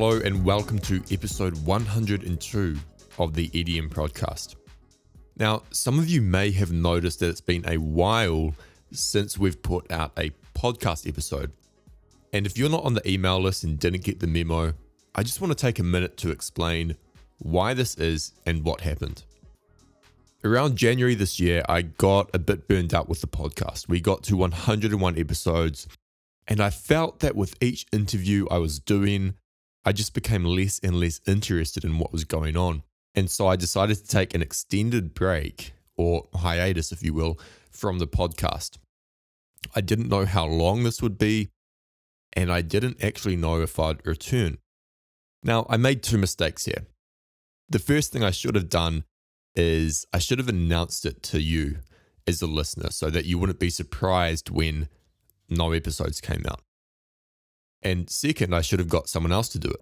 Hello, and welcome to episode 102 of the EDM podcast. Now, some of you may have noticed that it's been a while since we've put out a podcast episode. And if you're not on the email list and didn't get the memo, I just want to take a minute to explain why this is and what happened. Around January this year, I got a bit burned out with the podcast. We got to 101 episodes, and I felt that with each interview I was doing, I just became less and less interested in what was going on. And so I decided to take an extended break, or hiatus, if you will, from the podcast. I didn't know how long this would be, and I didn't actually know if I'd return. Now, I made two mistakes here. The first thing I should have done is I should have announced it to you as a listener so that you wouldn't be surprised when no episodes came out. And second, I should have got someone else to do it.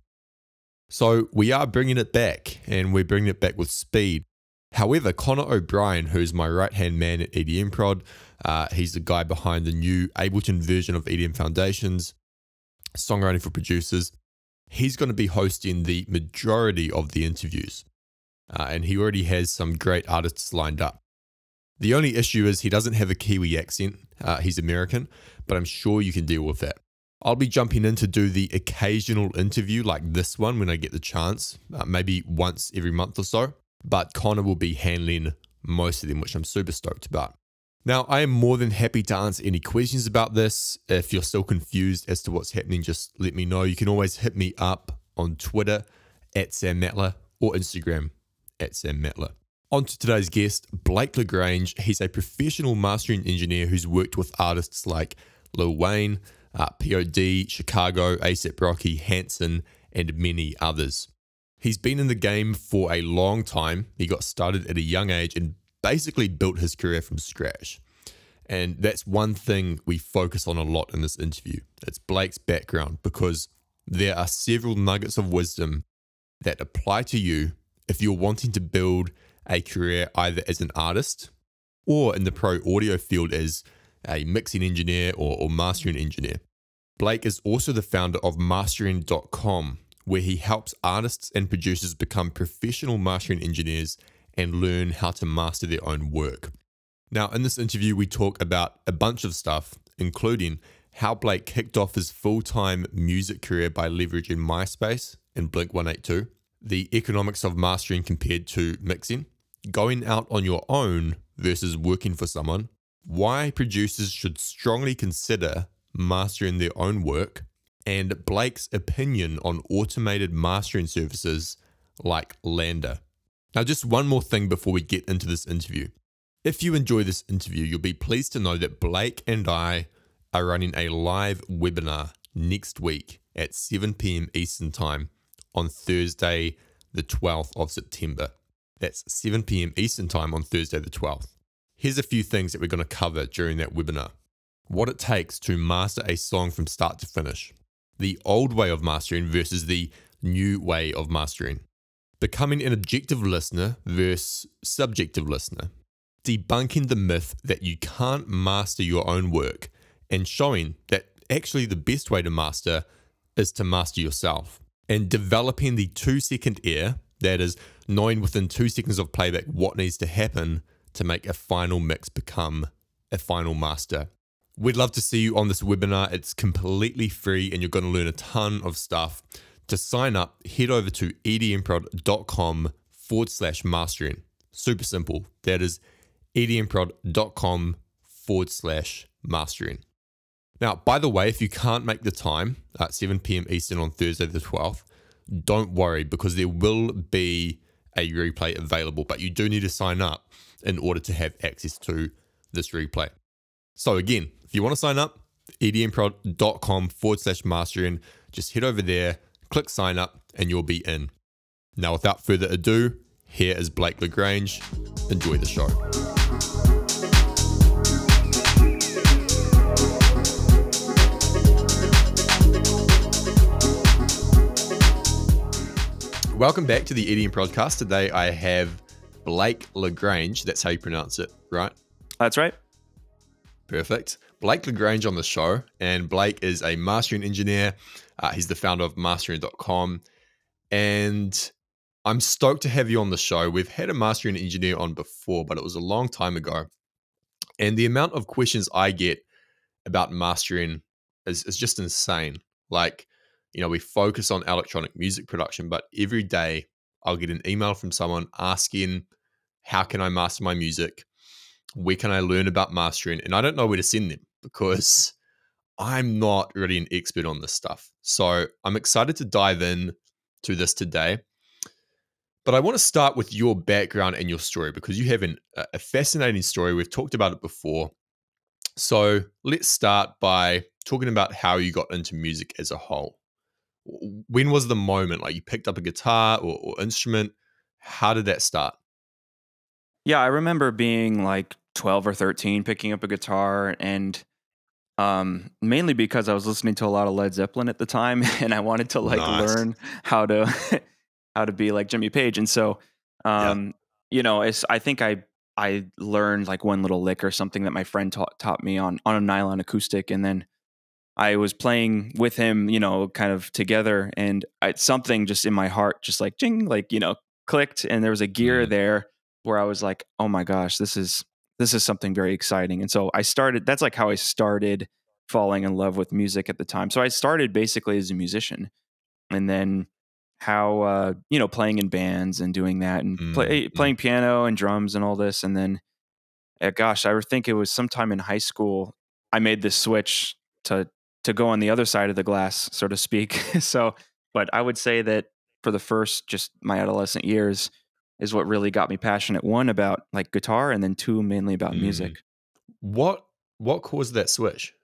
So we are bringing it back and we're bringing it back with speed. However, Connor O'Brien, who's my right hand man at EDM Prod, uh, he's the guy behind the new Ableton version of EDM Foundations, songwriting for producers. He's going to be hosting the majority of the interviews uh, and he already has some great artists lined up. The only issue is he doesn't have a Kiwi accent. Uh, he's American, but I'm sure you can deal with that. I'll be jumping in to do the occasional interview like this one when I get the chance, uh, maybe once every month or so. But Connor will be handling most of them, which I'm super stoked about. Now, I am more than happy to answer any questions about this. If you're still confused as to what's happening, just let me know. You can always hit me up on Twitter at Sam Matla or Instagram at Sam Matla. On to today's guest, Blake La Grange. He's a professional mastering engineer who's worked with artists like Lil Wayne, uh, POD, Chicago, ASAP Rocky, Hanson, and many others. He's been in the game for a long time. He got started at a young age and basically built his career from scratch. And that's one thing we focus on a lot in this interview. It's Blake's background because there are several nuggets of wisdom that apply to you if you're wanting to build a career either as an artist or in the pro audio field as a mixing engineer or, or mastering engineer. Blake is also the founder of mastering.com, where he helps artists and producers become professional mastering engineers and learn how to master their own work. Now, in this interview, we talk about a bunch of stuff, including how Blake kicked off his full time music career by leveraging MySpace and Blink 182, the economics of mastering compared to mixing, going out on your own versus working for someone, why producers should strongly consider mastering their own work, and Blake's opinion on automated mastering services like Landr. Now, just one more thing before we get into this interview. If you enjoy this interview, you'll be pleased to know that Blake and I are running a live webinar next week at 7 p.m. Eastern Time on Thursday, the 12th of September. That's 7 p.m. Eastern Time on Thursday, the 12th. Here's a few things that we're going to cover during that webinar what it takes to master a song from start to finish, the old way of mastering versus the new way of mastering, becoming an objective listener versus subjective listener, debunking the myth that you can't master your own work, and showing that actually the best way to master is to master yourself. And developing the two second ear, that is, knowing within two seconds of playback what needs to happen to make a final mix become a final master. We'd love to see you on this webinar. It's completely free and you're going to learn a ton of stuff. To sign up, head over to edmprod.com forward slash mastering. Super simple. That is edmprod.com forward slash mastering. Now, by the way, if you can't make the time at 7 p.m. Eastern on Thursday the 12th, don't worry because there will be a replay available, but you do need to sign up in order to have access to this replay. So, again, if you want to sign up, edmprod.com forward slash mastering, just head over there, click sign up, and you'll be in. Now, without further ado, here is Blake La Grange. Enjoy the show. Welcome back to the EDM podcast. Today I have Blake La Grange. That's how you pronounce it, right? That's right. Perfect. Blake La Grange on the show, and Blake is a mastering engineer, Uh, he's the founder of mastering.com. And I'm stoked to have you on the show. We've had a mastering engineer on before, but it was a long time ago. And the amount of questions I get about mastering is, is just insane. Like, you know, we focus on electronic music production, but every day I'll get an email from someone asking, How can I master my music? Where can I learn about mastering? And I don't know where to send them because I'm not really an expert on this stuff. So I'm excited to dive in to this today. But I want to start with your background and your story because you have an, a fascinating story. We've talked about it before. So let's start by talking about how you got into music as a whole. When was the moment like you picked up a guitar or, or instrument? How did that start? Yeah, I remember being like 12 or 13 picking up a guitar and um, mainly because I was listening to a lot of Led Zeppelin at the time and I wanted to like nice. learn how to how to be like Jimmy Page and so um, yeah. you know it's I think I I learned like one little lick or something that my friend taught taught me on on a nylon acoustic and then I was playing with him, you know, kind of together and I, something just in my heart just like jing like, you know, clicked and there was a gear mm. there where I was like, "Oh my gosh, this is this is something very exciting." And so I started. That's like how I started falling in love with music at the time. So I started basically as a musician, and then how uh, you know playing in bands and doing that and mm-hmm. playing piano and drums and all this, and then uh, gosh, I think it was sometime in high school I made this switch to to go on the other side of the glass, so to speak. so, but I would say that for the first just my adolescent years, is what really got me passionate. One about like guitar, and then two mainly about mm. music. What what caused that switch?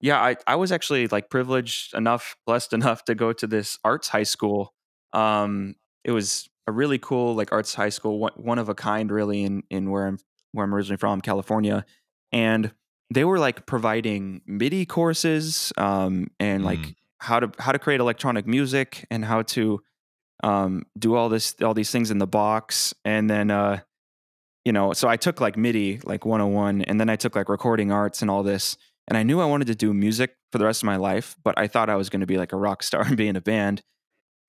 Yeah, I I was actually like privileged enough, blessed enough to go to this arts high school. Um, it was a really cool like arts high school, one, one of a kind, really in in where I'm where I'm originally from, California, and they were like providing MIDI courses um, and like mm. how to how to create electronic music and how to um, do all this all these things in the box and then uh, you know so i took like midi like 101 and then i took like recording arts and all this and i knew i wanted to do music for the rest of my life but i thought i was going to be like a rock star and be in a band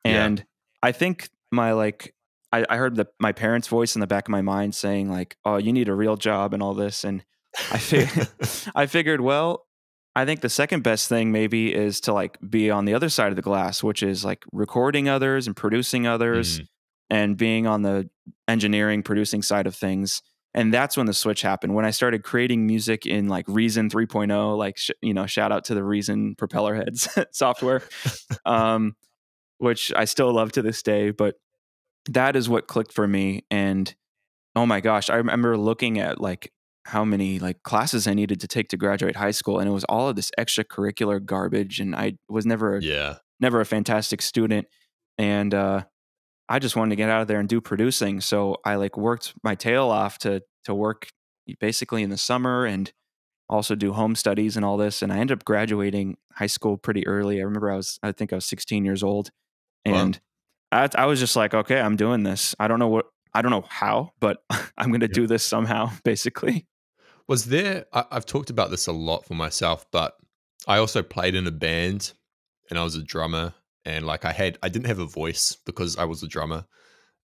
and yeah. i think my like I, I heard the, my parents voice in the back of my mind saying like oh you need a real job and all this and i figured i figured well I think the second best thing maybe is to like be on the other side of the glass, which is like recording others and producing others mm. and being on the engineering producing side of things. And that's when the switch happened. When I started creating music in like Reason 3.0, like sh- you know, shout out to the Reason Propellerheads software, um, which I still love to this day. But that is what clicked for me. And oh my gosh, I remember looking at like how many like classes I needed to take to graduate high school, and it was all of this extracurricular garbage. And I was never, yeah, never a fantastic student, and uh, I just wanted to get out of there and do producing. So I like worked my tail off to to work basically in the summer and also do home studies and all this. And I ended up graduating high school pretty early. I remember I was, I think I was 16 years old, and wow. I, I was just like, okay, I'm doing this. I don't know what I don't know how, but I'm going to yeah. do this somehow, basically. Was there? I, I've talked about this a lot for myself, but I also played in a band, and I was a drummer, and like I had, I didn't have a voice because I was a drummer.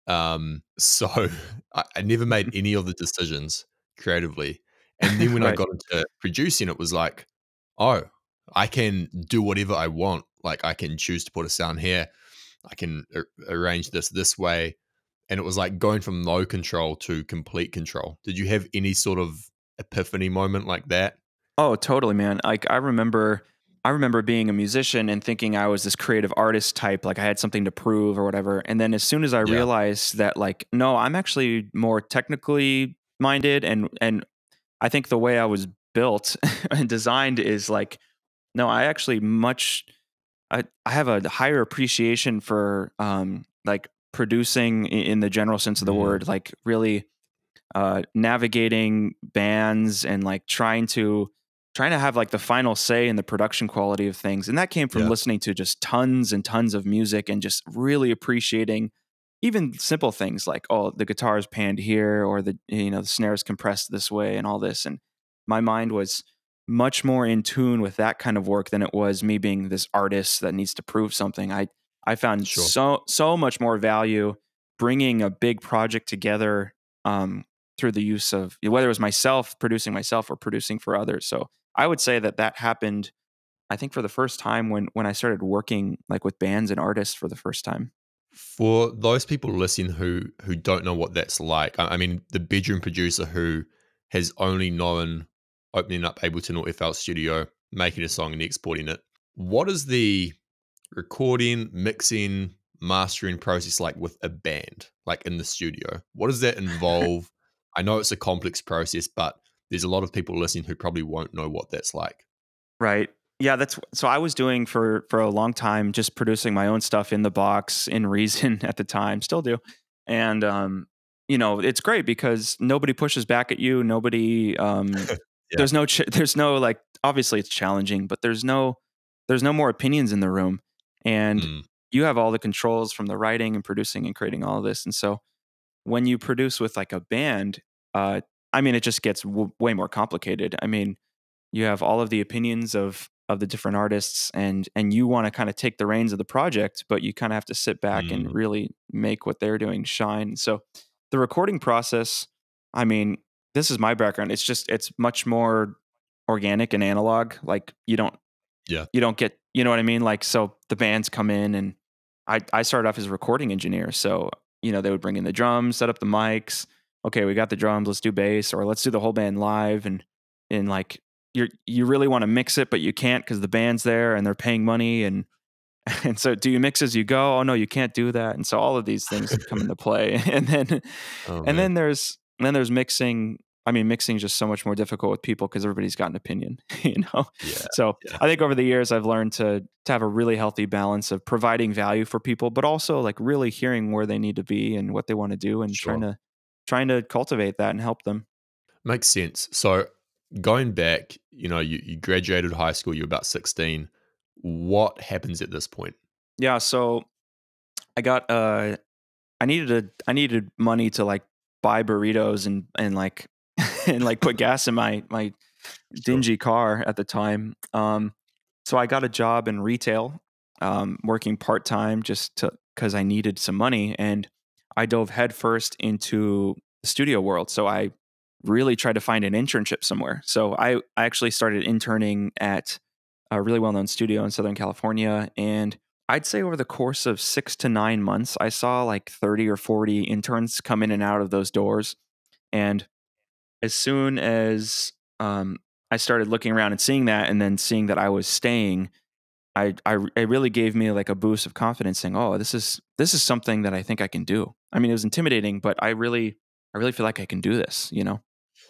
Um, so I, I never made mm-hmm. any of the decisions creatively. And then when right. I got into producing, it was like, oh, I can do whatever I want. Like I can choose to put a sound here. I can ar- arrange this this way. And it was like going from no control to complete control. Did you have any sort of epiphany moment like that? Oh, totally, man. Like I remember I remember being a musician and thinking I was this creative artist type, like I had something to prove or whatever. And then as soon as I yeah. realized that like no, I'm actually more technically minded and and I think the way I was built and designed is like no, I actually much I, I have a higher appreciation for um like producing in the general sense of the mm. word, like really uh, navigating bands and like trying to trying to have like the final say in the production quality of things and that came from yeah. listening to just tons and tons of music and just really appreciating even simple things like oh the guitar is panned here or the you know the snare is compressed this way and all this and my mind was much more in tune with that kind of work than it was me being this artist that needs to prove something. I I found Sure. so so much more value bringing a big project together um, through the use of whether it was myself producing myself or producing for others. So I would say that that happened. I think for the first time when when I started working like with bands and artists for the first time. For those people listening who who don't know what that's like, I I mean, the bedroom producer who has only known opening up Ableton or FL Studio, making a song and exporting it. What is the recording, mixing, mastering process like with a band, like in the studio? What does that involve? I know it's a complex process, but there's a lot of people listening who probably won't know what that's like. Right. Yeah, that's so I was doing for for a long time just producing my own stuff in the box in Reason at the time, still do. And um you know, it's great because nobody pushes back at you, nobody um Yeah. there's no ch- there's no like obviously it's challenging, but there's no there's no more opinions in the room and Mm, you have all the controls from the writing and producing and creating all of this. And so when you produce with like a band, uh I mean it just gets w- way more complicated. I mean, you have all of the opinions of of the different artists and and you want to kind of take the reins of the project but you kind of have to sit back and mm, really make what they're doing shine so the recording process i mean this is my background it's just it's much more organic and analog like you don't yeah. you don't get you know what i mean like so the bands come in and i i started off as a recording engineer so you know they would bring in the drums set up the mics. Okay we got the drums let's do bass or let's do the whole band live and and like you you really want to mix it but you can't because the band's there and they're paying money and and so do you mix as you go? Oh no you can't do that. And so all of these things come into play. And then Oh and man. then there's and then there's mixing i mean mixing is just so much more difficult with people because everybody's got an opinion you know Yeah. so Yeah. i think over the years i've learned to to have a really healthy balance of providing value for people but also like really hearing where they need to be and what they want to do and trying to trying to cultivate that and help them Makes sense. So going back, you know, you, you graduated high school, you're about 16. What happens at this point? yeah so i got uh i needed a i needed money to like buy burritos and and like and like put gas in my my dingy car at the time. Um, so I got a job in retail, um, working part time just to because I needed some money, and I dove headfirst into the studio world. So I really tried to find an internship somewhere. So I I actually started interning at a really well known studio in Southern California, and I'd say over the course of six to nine months, I saw like thirty or forty interns come in and out of those doors, and as soon as um, I started looking around and seeing that, and then seeing that I was staying, I, I it really gave me like a boost of confidence, saying, "Oh, this is this is something that I think I can do." I mean, it was intimidating, but I really I really feel like I can do this. You know?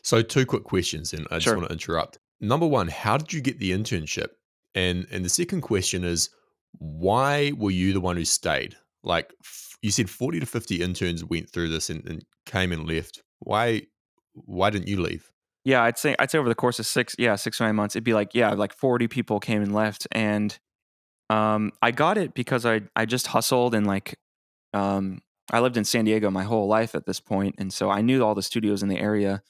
So two quick questions, and I just Sure. want to interrupt. Number one, how did you get the internship? And and the second question is, why were you the one who stayed? Like f- you said, forty to fifty interns went through this and, and came and left. Why why didn't you leave? Yeah, I'd say I'd say over the course of six yeah six or nine months, it'd be like yeah like forty people came and left, and um, I got it because I I just hustled and like um, I lived in San Diego my whole life at this point, and so I knew all the studios in the area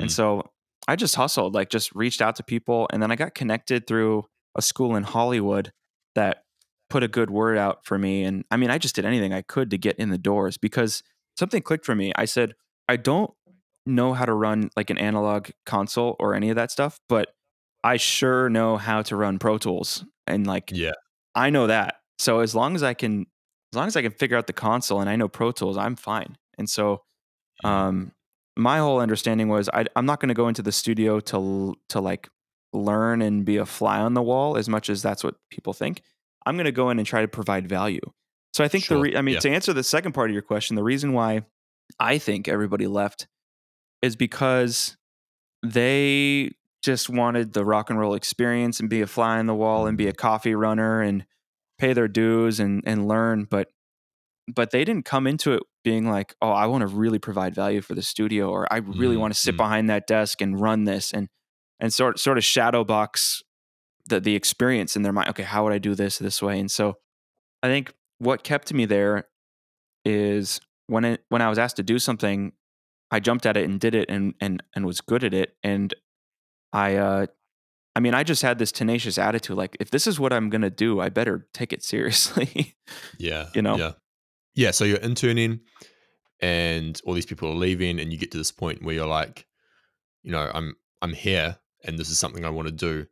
And Mm, so I just hustled, like just reached out to people. And then I got connected through a school in Hollywood that put a good word out for me. And I mean, I just did anything I could to get in the doors because something clicked for me. I said, I don't know how to run like an analog console or any of that stuff, but I sure know how to run Pro Tools. And like, yeah. I know that. So as long as I can, as long as I can figure out the console and I know Pro Tools, I'm fine. And so um my whole understanding was I, i'm not going to go into the studio to to like learn and be a fly on the wall as much as that's what people think i'm going to go in and try to provide value so i think the re- i mean Yeah. to answer the second part of your question the reason why i think everybody left is because they just wanted the rock and roll experience and be a fly on the wall and be a coffee runner and pay their dues and and learn but but they didn't come into it being like, "Oh, I want to really provide value for the studio," or "I really Mm, want to sit behind that desk and run this," and and sort sort of shadow box the the experience in their mind. Okay, how would I do this this way? And so I think what kept me there is when it when I was asked to do something, I jumped at it and did it and and and was good at it, and I uh I mean, I just had this tenacious attitude like, if this is what I'm going to do, I better take it seriously. Yeah. You know? Yeah. Yeah. So you're interning and all these people are leaving and you get to this point where you're like, you know, I'm I'm here and this is something I want to do.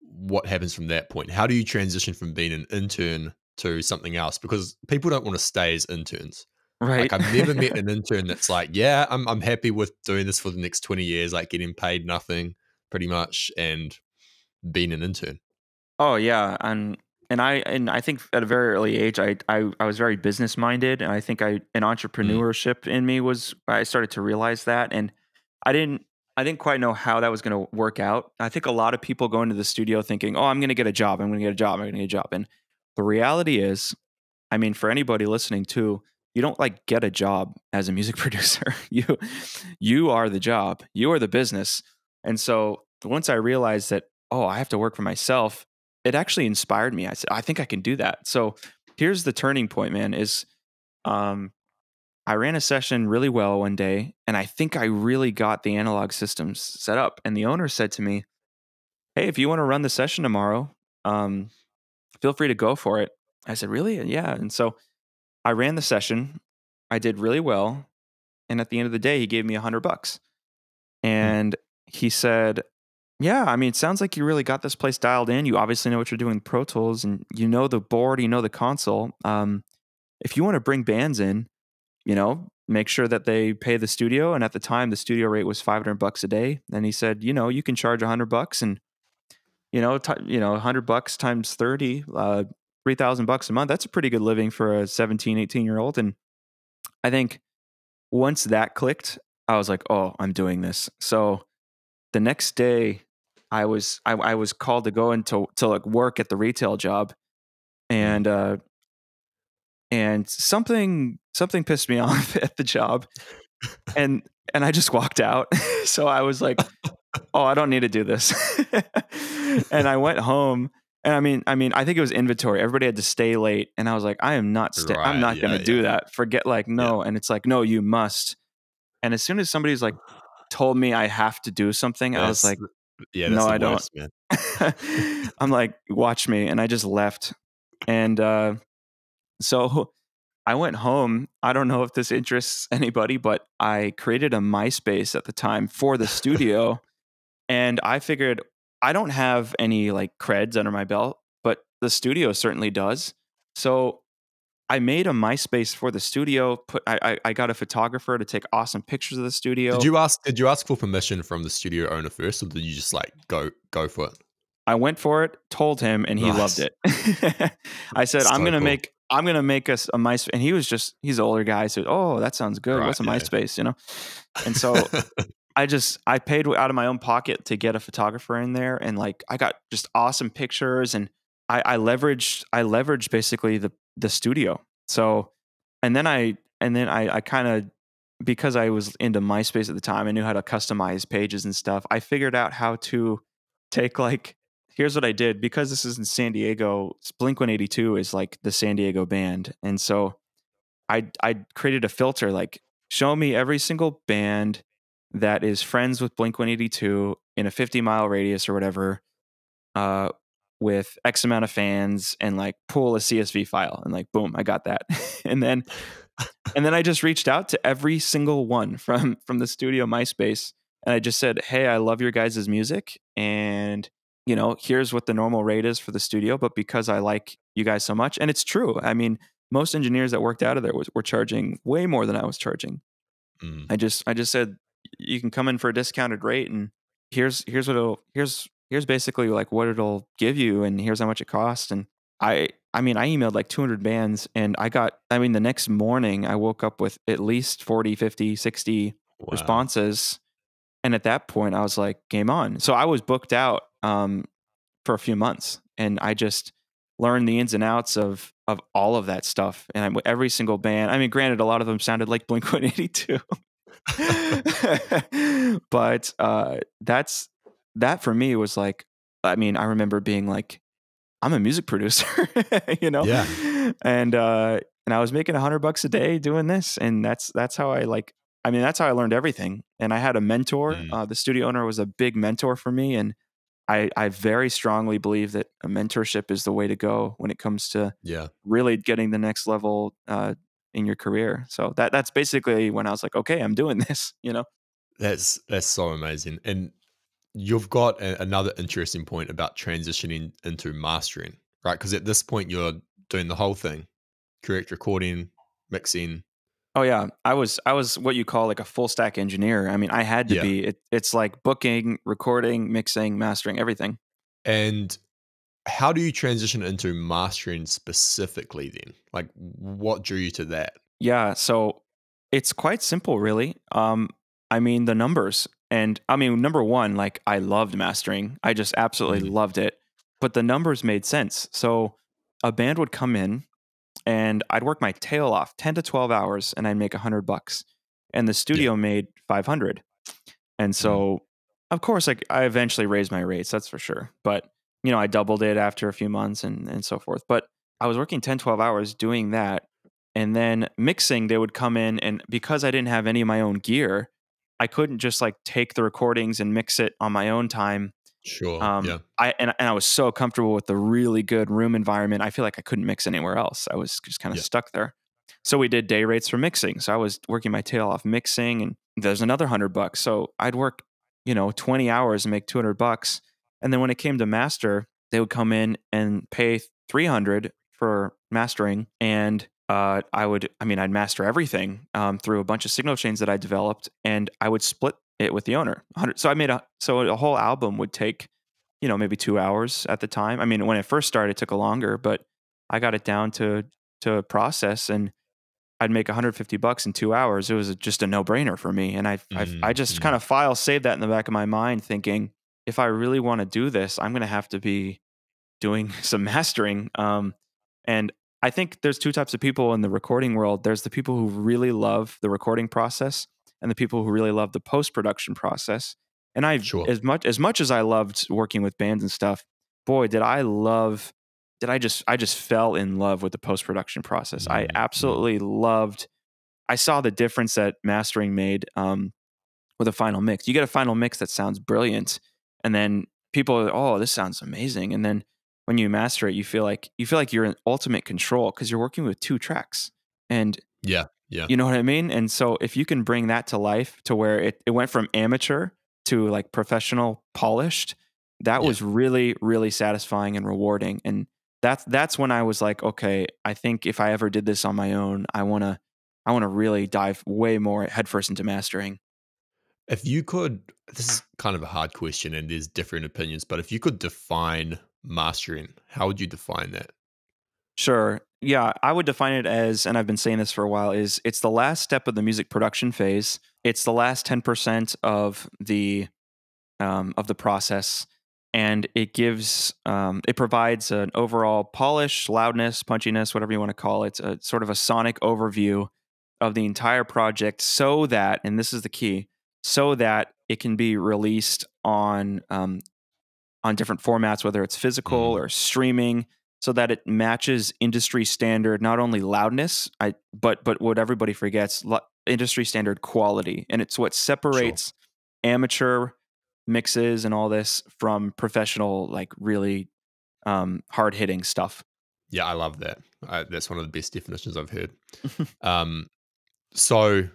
What happens from that point? How do you transition from being an intern to something else? Because people don't want to stay as interns. Right. Like I've never met an intern that's like, yeah, I'm I'm happy with doing this for the next 20 years, like getting paid nothing pretty much and being an intern. Oh yeah, and and I and I think at a very early age, I I, I was very business minded, and I think I an mm. entrepreneurship in me was I started to realize that, and I didn't I didn't quite know how that was going to work out. I think a lot of people go into the studio thinking, oh, I'm going to get a job, I'm going to get a job, I'm going to get a job, and the reality is, I mean, for anybody listening too, you don't like get a job as a music producer. you you are the job, you are the business, and so once I realized that, oh, I have to work for myself it actually inspired me. I said, I think I can do that. So here's the turning point, man, is um I ran a session really well one day and I think I really got the analog systems set up. And the owner said to me, Hey, if you want to run the session tomorrow, um, feel free to go for it. I said, Really? Yeah. And so I ran the session. I did really well. And at the end of the day, he gave me a hundred bucks. And he said, yeah, I mean, it sounds like you really got this place dialed in. You obviously know what you're doing with Pro Tools, and you know the board, you know the console. Um, if you want to bring bands in, you know, make sure that they pay the studio. And at the time, the studio rate was 500 bucks a day. And he said, you know, you can charge 100 bucks, and you know, t- you know, 100 bucks times 30, uh, 3,000 bucks a month. That's a pretty good living for a 17, 18 year old. And I think once that clicked, I was like, oh, I'm doing this. So the next day I was I, I was called to go into to like work at the retail job, and uh, and something something pissed me off at the job, and and I just walked out. so I was like, oh, I don't need to do this, and I went home. And I mean, I mean, I think it was inventory. Everybody had to stay late, and I was like, I am not. Sta- Right, I'm not yeah, going to yeah. do that. Forget like no. And it's like no, you must. And as soon as somebody's like told me I have to do something, I was like, yeah, no, that's I don't. worst. I'm like, watch me. And I just left. And uh, so I went home. I don't know if this interests anybody, but I created a MySpace at the time for the studio. and I figured I don't have any like creds under my belt, but the studio certainly does. So I made a MySpace for the studio. Put I, I, I got a photographer to take awesome pictures of the studio. Did you ask? Did you ask for permission from the studio owner first, or did you just like go go for it? I went for it, told him, and he loved it. I said, So "I'm gonna cool. make, I'm gonna make us a MySpace," and he was just, he's an older guy. So, oh, that sounds good. Right, What's a yeah. MySpace? You know. And so I just, I paid out of my own pocket to get a photographer in there, and like, I got just awesome pictures, and I, I leveraged, I leveraged basically the the studio. So, and then I, and then I, I kind of. Because I was into MySpace at the time, I knew how to customize pages and stuff. I figured out how to take like here's what I did because this is in San Diego. Blink 182 is like the San Diego band, and so I I created a filter like show me every single band that is friends with Blink 182 in a 50 mile radius or whatever, uh, with X amount of fans, and like pull a CSV file, and like boom, I got that, and then and then I just reached out to every single one from from the studio MySpace, and I just said, "Hey, I love your guys' music, and you know, here's what the normal rate is for the studio, but because I like you guys so much, and it's true. I mean, most engineers that worked out of there was, were charging way more than I was charging. Mm. I just I just said you can come in for a discounted rate, and here's here's what it'll here's here's basically like what it'll give you, and here's how much it costs, and I I mean I emailed like 200 bands, and I got I mean the next morning I woke up with at least 40, 50, 60 Wow. responses. And at that point, I was like, game on. So I was booked out um, for a few months, and I just learned the ins and outs of of all of that stuff. And I, every single band. I mean, granted, a lot of them sounded like Blink One Eighty Two, but uh, that's that for me was like. I mean, I remember being like, I'm a music producer, you know, Yeah. and uh, and I was making a hundred bucks a day doing this, and that's that's how I like. I mean, that's how I learned everything. And I had a mentor. Mm. Uh, the studio owner was a big mentor for me, and I, I very strongly believe that a mentorship is the way to go when it comes to Yeah. really getting the next level uh, in your career. So that that's basically when I was like, okay, I'm doing this. You know. That's that's so amazing. And you've got a, another interesting point about transitioning into mastering, right? Because at this point you're doing the whole thing, correct recording, mixing. Oh yeah, I was I was what you call like a full stack engineer. I mean, I had to Yeah. be. It, it's like booking, recording, mixing, mastering, everything. And how do you transition into mastering specifically then? Like what drew you to that? Yeah, so it's quite simple, really. Um, I mean, the numbers, and I mean, number one, like I loved mastering. I just absolutely Mhm. loved it. But the numbers made sense. So a band would come in, and I'd work my tail off, ten to twelve hours, and I'd make a hundred bucks, and the studio made five hundred. And so, of course, like I eventually raised my rates, that's for sure. But you know, I doubled it after a few months and and so forth. But I was working 10, 12 hours doing that. And then mixing, they would come in and because I didn't have any of my own gear, I couldn't just like take the recordings and mix it on my own time. Sure. Um, yeah. I and, and I was so comfortable with the really good room environment. I feel like I couldn't mix anywhere else. I was just kind of Yeah. stuck there. So we did day rates for mixing. So I was working my tail off mixing, and there's another hundred bucks. So I'd work, you know, 20 hours and make 200 bucks. And then when it came to master, they would come in and pay 300 for mastering, and uh, I would, I mean, I'd master everything um, through a bunch of signal chains that I developed, and I would split it with the owner. 100 So I made a, so a whole album would take, you know, maybe two hours at the time. I mean, when it first started, it took a longer, but I got it down to to process, and I'd make 150 bucks in two hours. It was just a no brainer for me, and I I, I just Mhm. kind of file saved that in the back of my mind, thinking if I really want to do this, I'm going to have to be doing some mastering. Um, and I think there's two types of people in the recording world. There's the people who really love the recording process, and the people who really love the post production process. And I, Sure. as much as much as I loved working with bands and stuff, boy, did I love. Did I just I just fell in love with the post production process. I Mm, mm. absolutely loved. I saw the difference that mastering made um, with a final mix. You get a final mix that sounds brilliant, and then people, are, oh, this sounds amazing, and then when you master it, you feel like you feel like you're in ultimate control because you're working with two tracks, and Yeah. Yeah. you know what I mean. And so if you can bring that to life to where it, it went from amateur to like professional, polished, that Yeah. was really really satisfying and rewarding. And that's that's when I was like, okay, I think if I ever did this on my own, I wanna I wanna really dive way more headfirst into mastering. If you could, this is kind of a hard question and there's different opinions, but if you could define mastering, how would you define that? Sure. Yeah, I would define it as, and I've been saying this for a while, is it's the last step of the music production phase. It's the last ten percent of the um, of the process, and it gives um, it provides an overall polish, loudness, punchiness, whatever you want to call it, a sort of a sonic overview of the entire project, so that, and this is the key, so that it can be released on um, on different formats, whether it's physical Mm. or streaming, so that it matches industry standard not only loudness, I but but what everybody forgets, lo- industry standard quality, and it's what separates amateur mixes and all this from professional, like really um, hard hitting stuff. Yeah, I love that. That's one of the best definitions I've heard. um, so,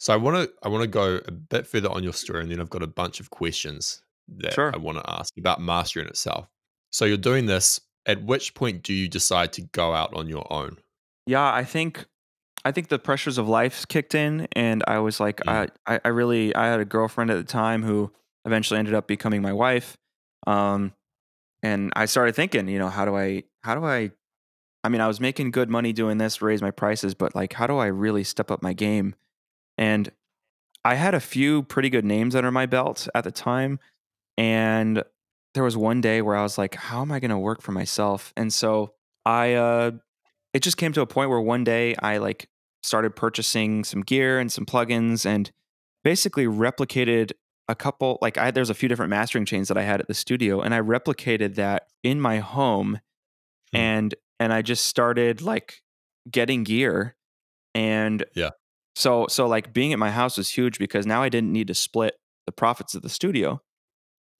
so I want to I want to go a bit further on your story, and then I've got a bunch of questions that Sure. I want to ask about mastering itself. So you're doing this. At which point do you decide to go out on your own? Yeah, I think I think the pressures of life kicked in, and I was like, Mm. I, I I really I had a girlfriend at the time who eventually ended up becoming my wife, um, and I started thinking, you know, how do I how do I I mean, I was making good money doing this raise my prices, but like, how do I really step up my game? And I had a few pretty good names under my belt at the time, and there was one day where I was like, how am I going to work for myself? And so I uh it just came to a point where one day I like started purchasing some gear and some plugins and basically replicated a couple like I there's a few different mastering chains that I had at the studio and I replicated that in my home Hmm. and and I just started like getting gear and Yeah. So so like being at my house was huge because now I didn't need to split the profits of the studio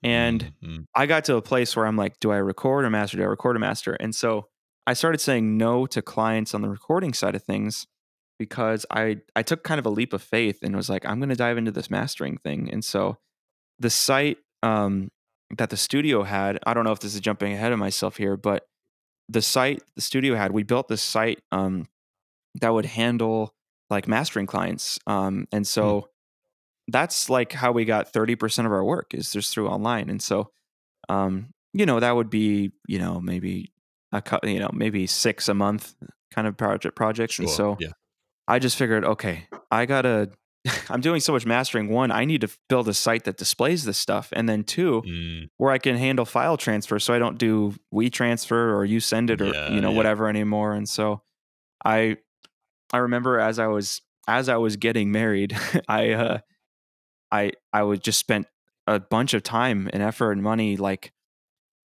And Mhm. I got to a place where I'm like, do I record or master? Do I record a master? And so I started saying no to clients on the recording side of things because I I took kind of a leap of faith and was like, I'm going to dive into this mastering thing. And so the site um, that the studio had, I don't know if this is jumping ahead of myself here, but the site the studio had, we built this site um, that would handle like mastering clients. Um, and so that's like how we got 30% of our work is just through online. And so, um, you know, that would be, you know, maybe a cut, you know, maybe six a month kind of project projects. Sure. And so yeah. I just figured, okay, I gotta, I'm doing so much mastering. One, I need to build a site that displays this stuff. And then two, Mm, where I can handle file transfer so I don't do we transfer or you send it or Yeah, you know yeah. whatever anymore and so I I remember as I was as I was getting married I uh I I would just spent a bunch of time and effort and money like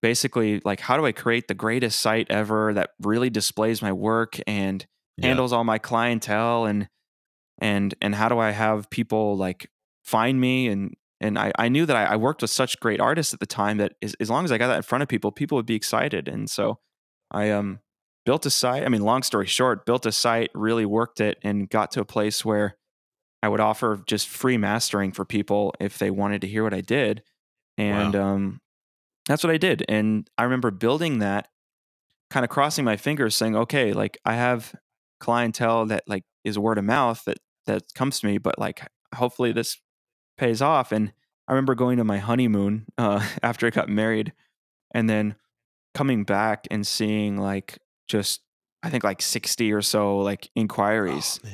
basically like how do I create the greatest site ever that really displays my work and yeah. handles all my clientele and and and how do I have people like find me and and I, I knew that I, I worked with such great artists at the time that as, as long as I got that in front of people, people would be excited. And so I um built a site. I mean, long story short, built a site, really worked it, and got to a place where I would offer just free mastering for people if they wanted to hear what I did. And um that's what I did. And I remember building that, kind of crossing my fingers, saying, okay, like I have clientele that like is word of mouth that that comes to me, but like hopefully this pays off. And I remember going to my honeymoon uh, after I got married, and then coming back and seeing like just I think like sixty or so like inquiries. Oh.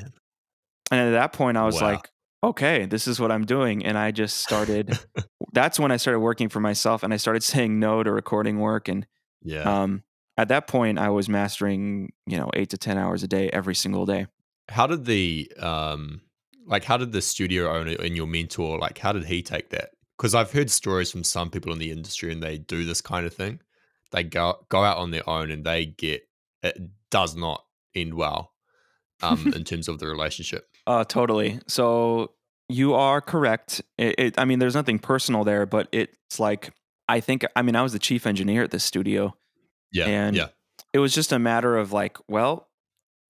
And at that point, I was Wow. like, okay, this is what I'm doing. And I just started. that's when I started working for myself, and I started saying no to recording work. And Yeah. um, at that point, I was mastering, you know, eight to ten hours a day every single day. how did the um like how did the studio owner and your mentor like how did he take that because i've heard stories from some people in the industry and they do this kind of thing they go go out on their own and they get it does not end well um in terms of the relationship Uh, totally. So you are correct. It, it, I mean, there's nothing personal there, but it's like I think. I mean, I was the chief engineer at this studio, yeah And- yeah it was just a matter of like, well,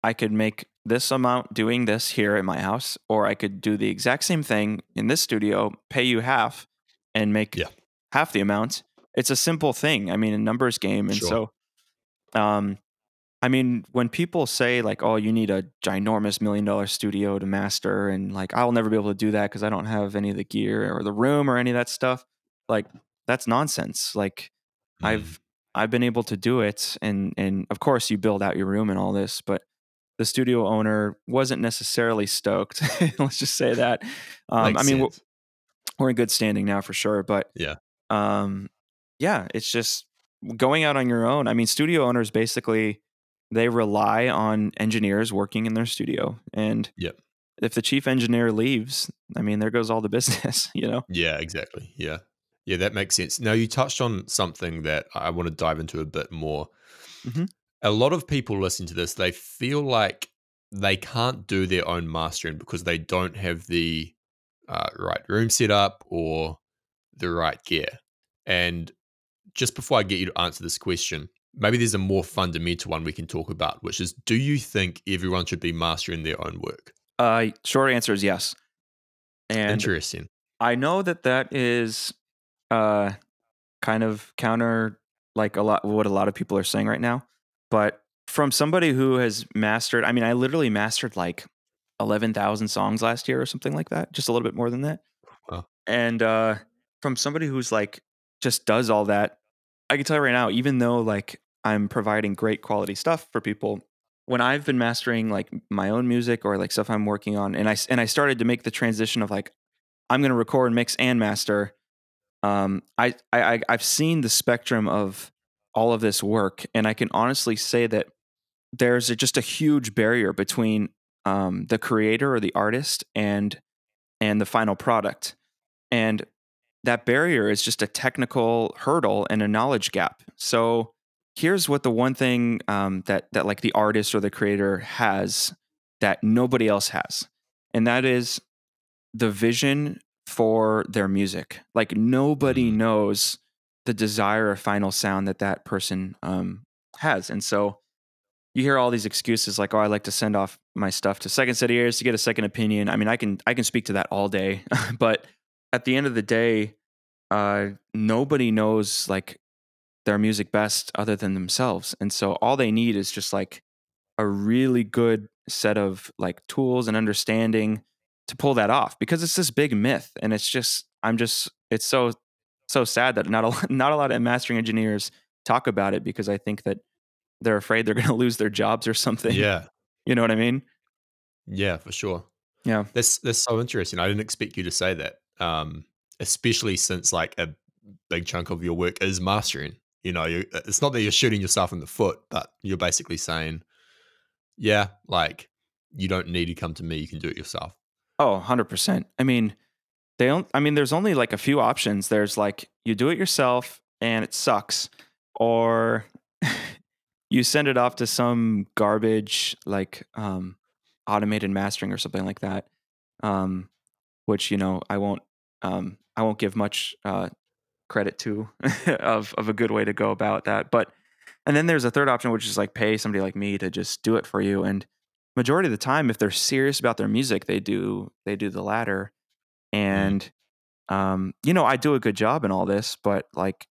I could make this amount doing this here at my house, or I could do the exact same thing in this studio, pay you half, and make Yeah. half the amount. It's a simple thing. I mean, a numbers game, and Sure. so, um, I mean, when people say like, "Oh, you need a ginormous million dollar studio to master," and like, I'll never be able to do that because I don't have any of the gear or the room or any of that stuff. Like, that's nonsense. Like, Mm, I've I've been able to do it, and and of course you build out your room and all this, but the studio owner wasn't necessarily stoked. Let's just say that. Um, I mean, we're, we're in good standing now for sure, but Yeah. um, yeah, it's just going out on your own. I mean, studio owners basically they rely on engineers working in their studio, and Yep. if the chief engineer leaves, I mean, there goes all the business. You know. Yeah, exactly. Yeah. Yeah, that makes sense. Now, you touched on something that I want to dive into a bit more. Mhm. A lot of people listen to this, they feel like they can't do their own mastering because they don't have the uh, right room set up or the right gear. And just before I get you to answer this question, maybe there's a more fundamental one we can talk about, which is do you think everyone should be mastering their own work? Uh, short answer is yes. And Interesting. I know that that is uh kind of counter like a lot what a lot of people are saying right now, but from somebody who has mastered, I mean, I literally mastered like 11,000 songs last year or something like that, just a little bit more than that. Wow. And uh from somebody who's like just does all that, I can tell you right now even though like I'm providing great quality stuff for people, when I've been mastering like my own music or like stuff I'm working on and I and I started to make the transition of like I'm going to record, mix, and master. Um, I I- I've seen the spectrum of all of this work, and I can honestly say that there's a, just a huge barrier between um, the creator or the artist and and the final product, and that barrier is just a technical hurdle and a knowledge gap. So here's what the one thing um, that that like the artist or the creator has that nobody else has, and that is the vision for their music. Like nobody Mm. knows the desire or final sound that that person um, has, and so you hear all these excuses like, "Oh, I like to send off my stuff to second set ears to get a second opinion." I mean, I can I can speak to that all day, but at the end of the day, uh, nobody knows like their music best other than themselves, and so all they need is just like a really good set of like tools and understanding to pull that off because it's this big myth and it's just i'm just it's so so sad that not a not a lot of mastering engineers talk about it because i think that they're afraid they're going to lose their jobs or something Yeah. you know what i mean Yeah, for sure. yeah That's that's so interesting. I didn't expect you to say that. Um, especially since like a big chunk of your work is mastering. You know, you, it's not that you're shooting yourself in the foot, but you're basically saying, yeah, like you don't need to come to me. You can do it yourself. oh 100% i mean they don't i mean there's only like a few options there's like you do it yourself and it sucks or you send it off to some garbage like um automated mastering or something like that um which you know i won't um i won't give much uh credit to of of a good way to go about that but and then there's a third option which is like pay somebody like me to just do it for you and majority of the time if they're serious about their music they do they do the latter and um you know i do a good job in all this but like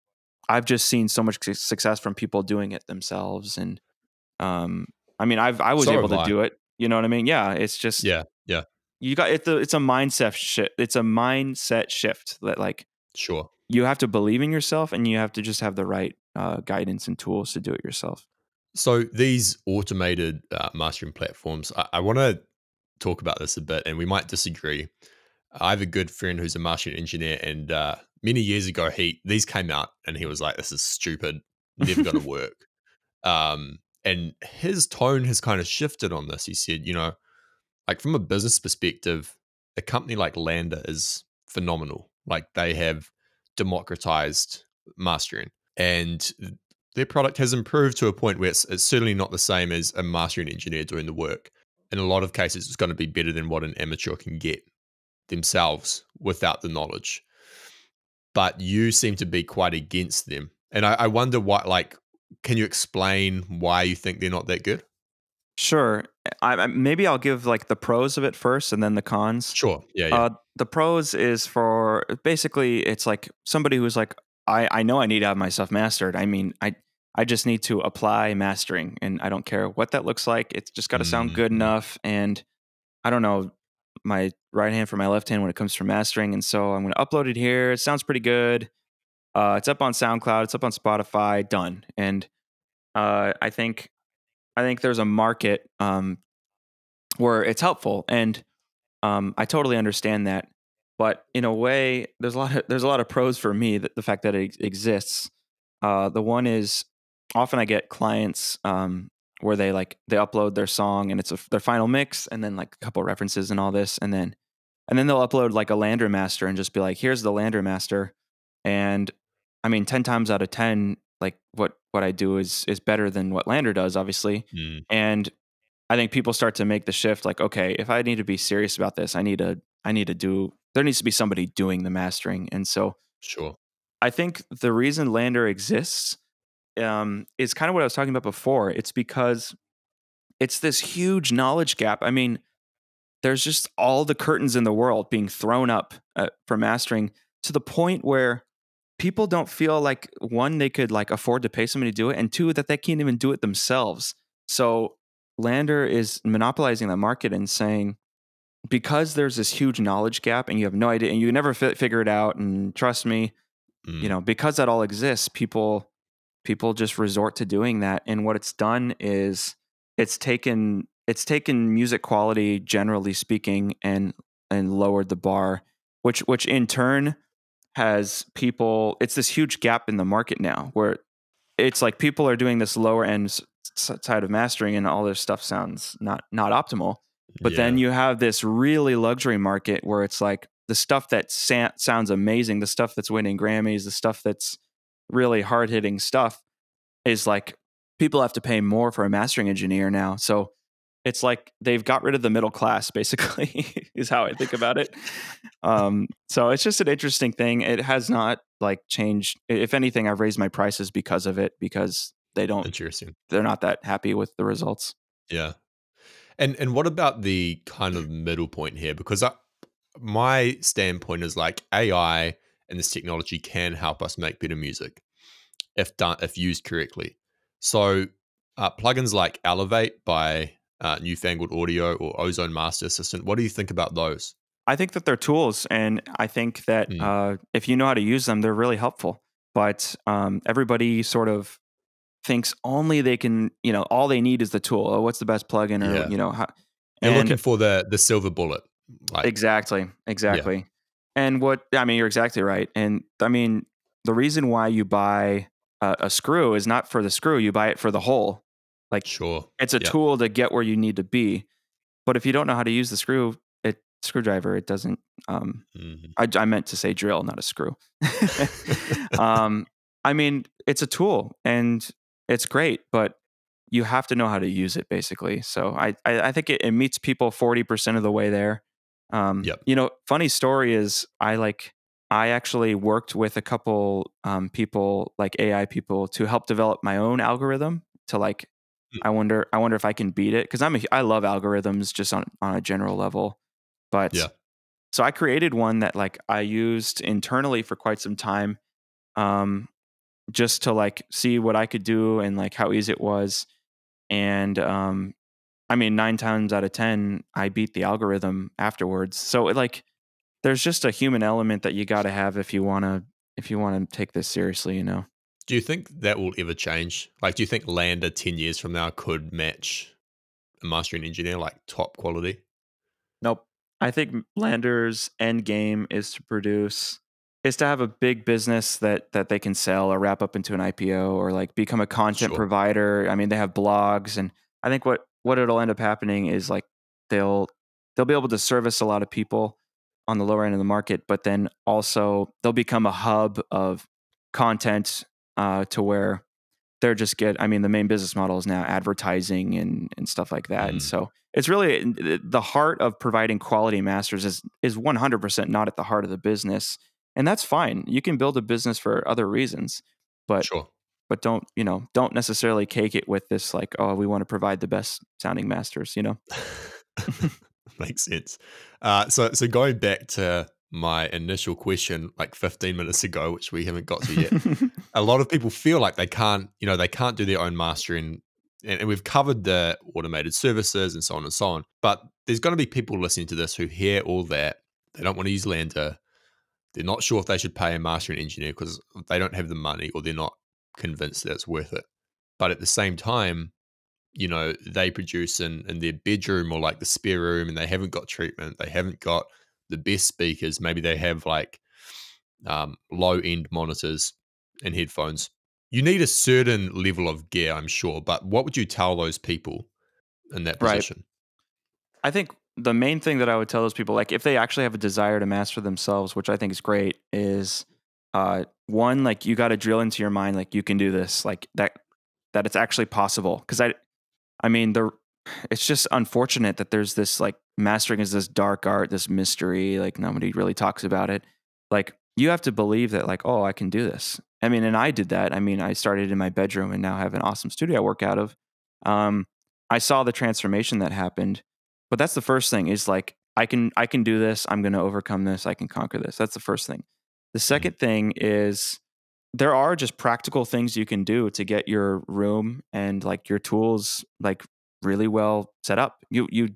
i've just seen so much success from people doing it themselves and um i mean i've i was So able to I. do it you know what i mean? Yeah it's just Yeah, yeah, you got it's a, it's a mindset shift it's a mindset shift that like sure. you have to believe in yourself and you have to just have the right uh, guidance and tools to do it yourself So these automated uh, mastering platforms, I, I want to talk about this a bit, and we might disagree. I have a good friend who's a mastering engineer, and uh, many years ago, he these came out, and he was like, "This is stupid, never going to work." Um, and his tone has kind of shifted on this. He said, "You know, like from a business perspective, a company like Landr is phenomenal. Like they have democratized mastering, and their product has improved to a point where it's, it's certainly not the same as a mastering engineer doing the work. In a lot of cases, it's going to be better than what an amateur can get themselves without the knowledge. But you seem to be quite against them. And I, I wonder what, like, can you explain why you think they're not that good? Sure I, I, maybe i'll give like the pros of it first and then the cons Sure. Yeah. Yeah. Uh, the pros is for basically it's like somebody who's like I I know I need to have my stuff mastered. I mean I I just need to apply mastering and I don't care what that looks like. It's just got to sound good Mhm. enough and I don't know my right hand from my left hand when it comes to mastering and so I'm going to upload it here. It sounds pretty good. Uh, it's up on SoundCloud, it's up on Spotify, done. And uh, I think I think there's a market um, where it's helpful and um, I totally understand that, but in a way, there's a lot of there's a lot of pros for me that the fact that it exists. Uh, the one is often I get clients um, where they like they upload their song and it's a, their final mix and then like a couple references and all this and then and then they'll upload like a Landr master and just be like, here's the Landr master, and I mean, ten times out of ten, like what what I do is is better than what Landr does, obviously, Mm, and I think people start to make the shift like, okay, if I need to be serious about this, I need to I need to do there needs to be somebody doing the mastering. And so sure. I think the reason Landr exists um, is kind of what I was talking about before. It's because it's this huge knowledge gap. I mean, there's just all the curtains in the world being thrown up uh, for mastering to the point where people don't feel like one they could like afford to pay somebody to do it and two that they can't even do it themselves. So Landr is monopolizing the market and saying because there's this huge knowledge gap and you have no idea and you never fi- figure it out and trust me Mm, you know because that all exists people people just resort to doing that. And what it's done is it's taken it's taken music quality generally speaking and and lowered the bar which which in turn has people it's this huge gap in the market now where it's like people are doing this lower end side of mastering and all their stuff sounds not not optimal but then you have this really luxury market where it's like the stuff that sa- sounds amazing, the stuff that's winning Grammys, the stuff that's really hard hitting stuff is like people have to pay more for a mastering engineer now. So it's like they've got rid of the middle class basically is how i think about it um, so it's just an interesting thing it has not like changed if anything i've raised my prices because of it because they don't Interesting. they're not that happy with the results Yeah. And and what about the kind of middle point here? Because I, my standpoint is like AI and this technology can help us make better music if done if used correctly. So uh, plugins like Elevate by uh, Newfangled Audio or Ozone Master Assistant. What do you think about those? I think that they're tools, and I think that Mm. uh, if you know how to use them, they're really helpful. But um, everybody sort of thinks only they can, you know, all they need is the tool. Oh, what's the best plugin, or Yeah. you know, how, and looking for the the silver bullet. Like exactly, exactly. And what I mean, you're exactly right. And I mean, the reason why you buy a, a screw is not for the screw; you buy it for the hole. Like sure. it's a Yeah. tool to get where you need to be. But if you don't know how to use the screw, it screwdriver, it doesn't. Um, Mhm. I, I meant to say drill, not a screw. um, I mean, it's a tool and it's great, but you have to know how to use it basically. So I, I, I think it, it meets people 40% of the way there. Um, Yep. You know, funny story is I like, I actually worked with a couple um, people, like AI people, to help develop my own algorithm to like. I wonder, I wonder if I can beat it because I'm a, I love algorithms just on on a general level, but Yeah. so I created one that like I used internally for quite some time, um, just to like see what I could do and like how easy it was. And um, I mean, nine times out of ten, I beat the algorithm afterwards. So it, like, there's just a human element that you got to have if you want to if you want to take this seriously. You know. Do you think that will ever change? Like, do you think Landr ten years from now could match a mastering engineer like top quality? Nope. I think Landr's end game is to produce is to have a big business that that they can sell or wrap up into an IPO or like become a content Sure. provider. I mean, they have blogs and I think what what it'll end up happening is like they'll they'll be able to service a lot of people on the lower end of the market, but then also they'll become a hub of content uh, to where they're just get. I mean, the main business model is now advertising and and stuff like that, and Mm. so it's really the heart of providing quality masters is is 100% not at the heart of the business and that's fine you can build a business for other reasons but Sure. but don't you know don't necessarily cake it with this like oh we want to provide the best sounding masters you know Makes sense. Uh, so, so going back to my initial question, like 15 minutes ago, which we haven't got to yet, a lot of people feel like they can't, you know, they can't do their own mastering. And, and we've covered the automated services and so on and so on. But there's going to be people listening to this who hear all that. They don't want to use Landr. They're not sure if they should pay a mastering engineer because they don't have the money or they're not convinced that it's worth it. But at the same time, you know, they produce in, in their bedroom or like the spare room and they haven't got treatment. They haven't got the best speakers. Maybe they have like um, low end monitors and headphones. You need a certain level of gear, I'm sure. But what would you tell those people in that Right. position? i think the main thing that i would tell those people like if they actually have a desire to master themselves which i think is great is uh one like you got to drill into your mind like you can do this like that that it's actually possible because i i mean the it's just unfortunate that there's this like mastering is this dark art this mystery like nobody really talks about it. Like you have to believe that like oh i can do this. I mean and i did that. I mean i started in my bedroom and now have an awesome studio i work out of. Um i saw the transformation that happened but that's the first thing is like i can i can do this. I'm going to overcome this. I can conquer this. That's the first thing. The second thing is there are just practical things you can do to get your room and like your tools like really well set up. You you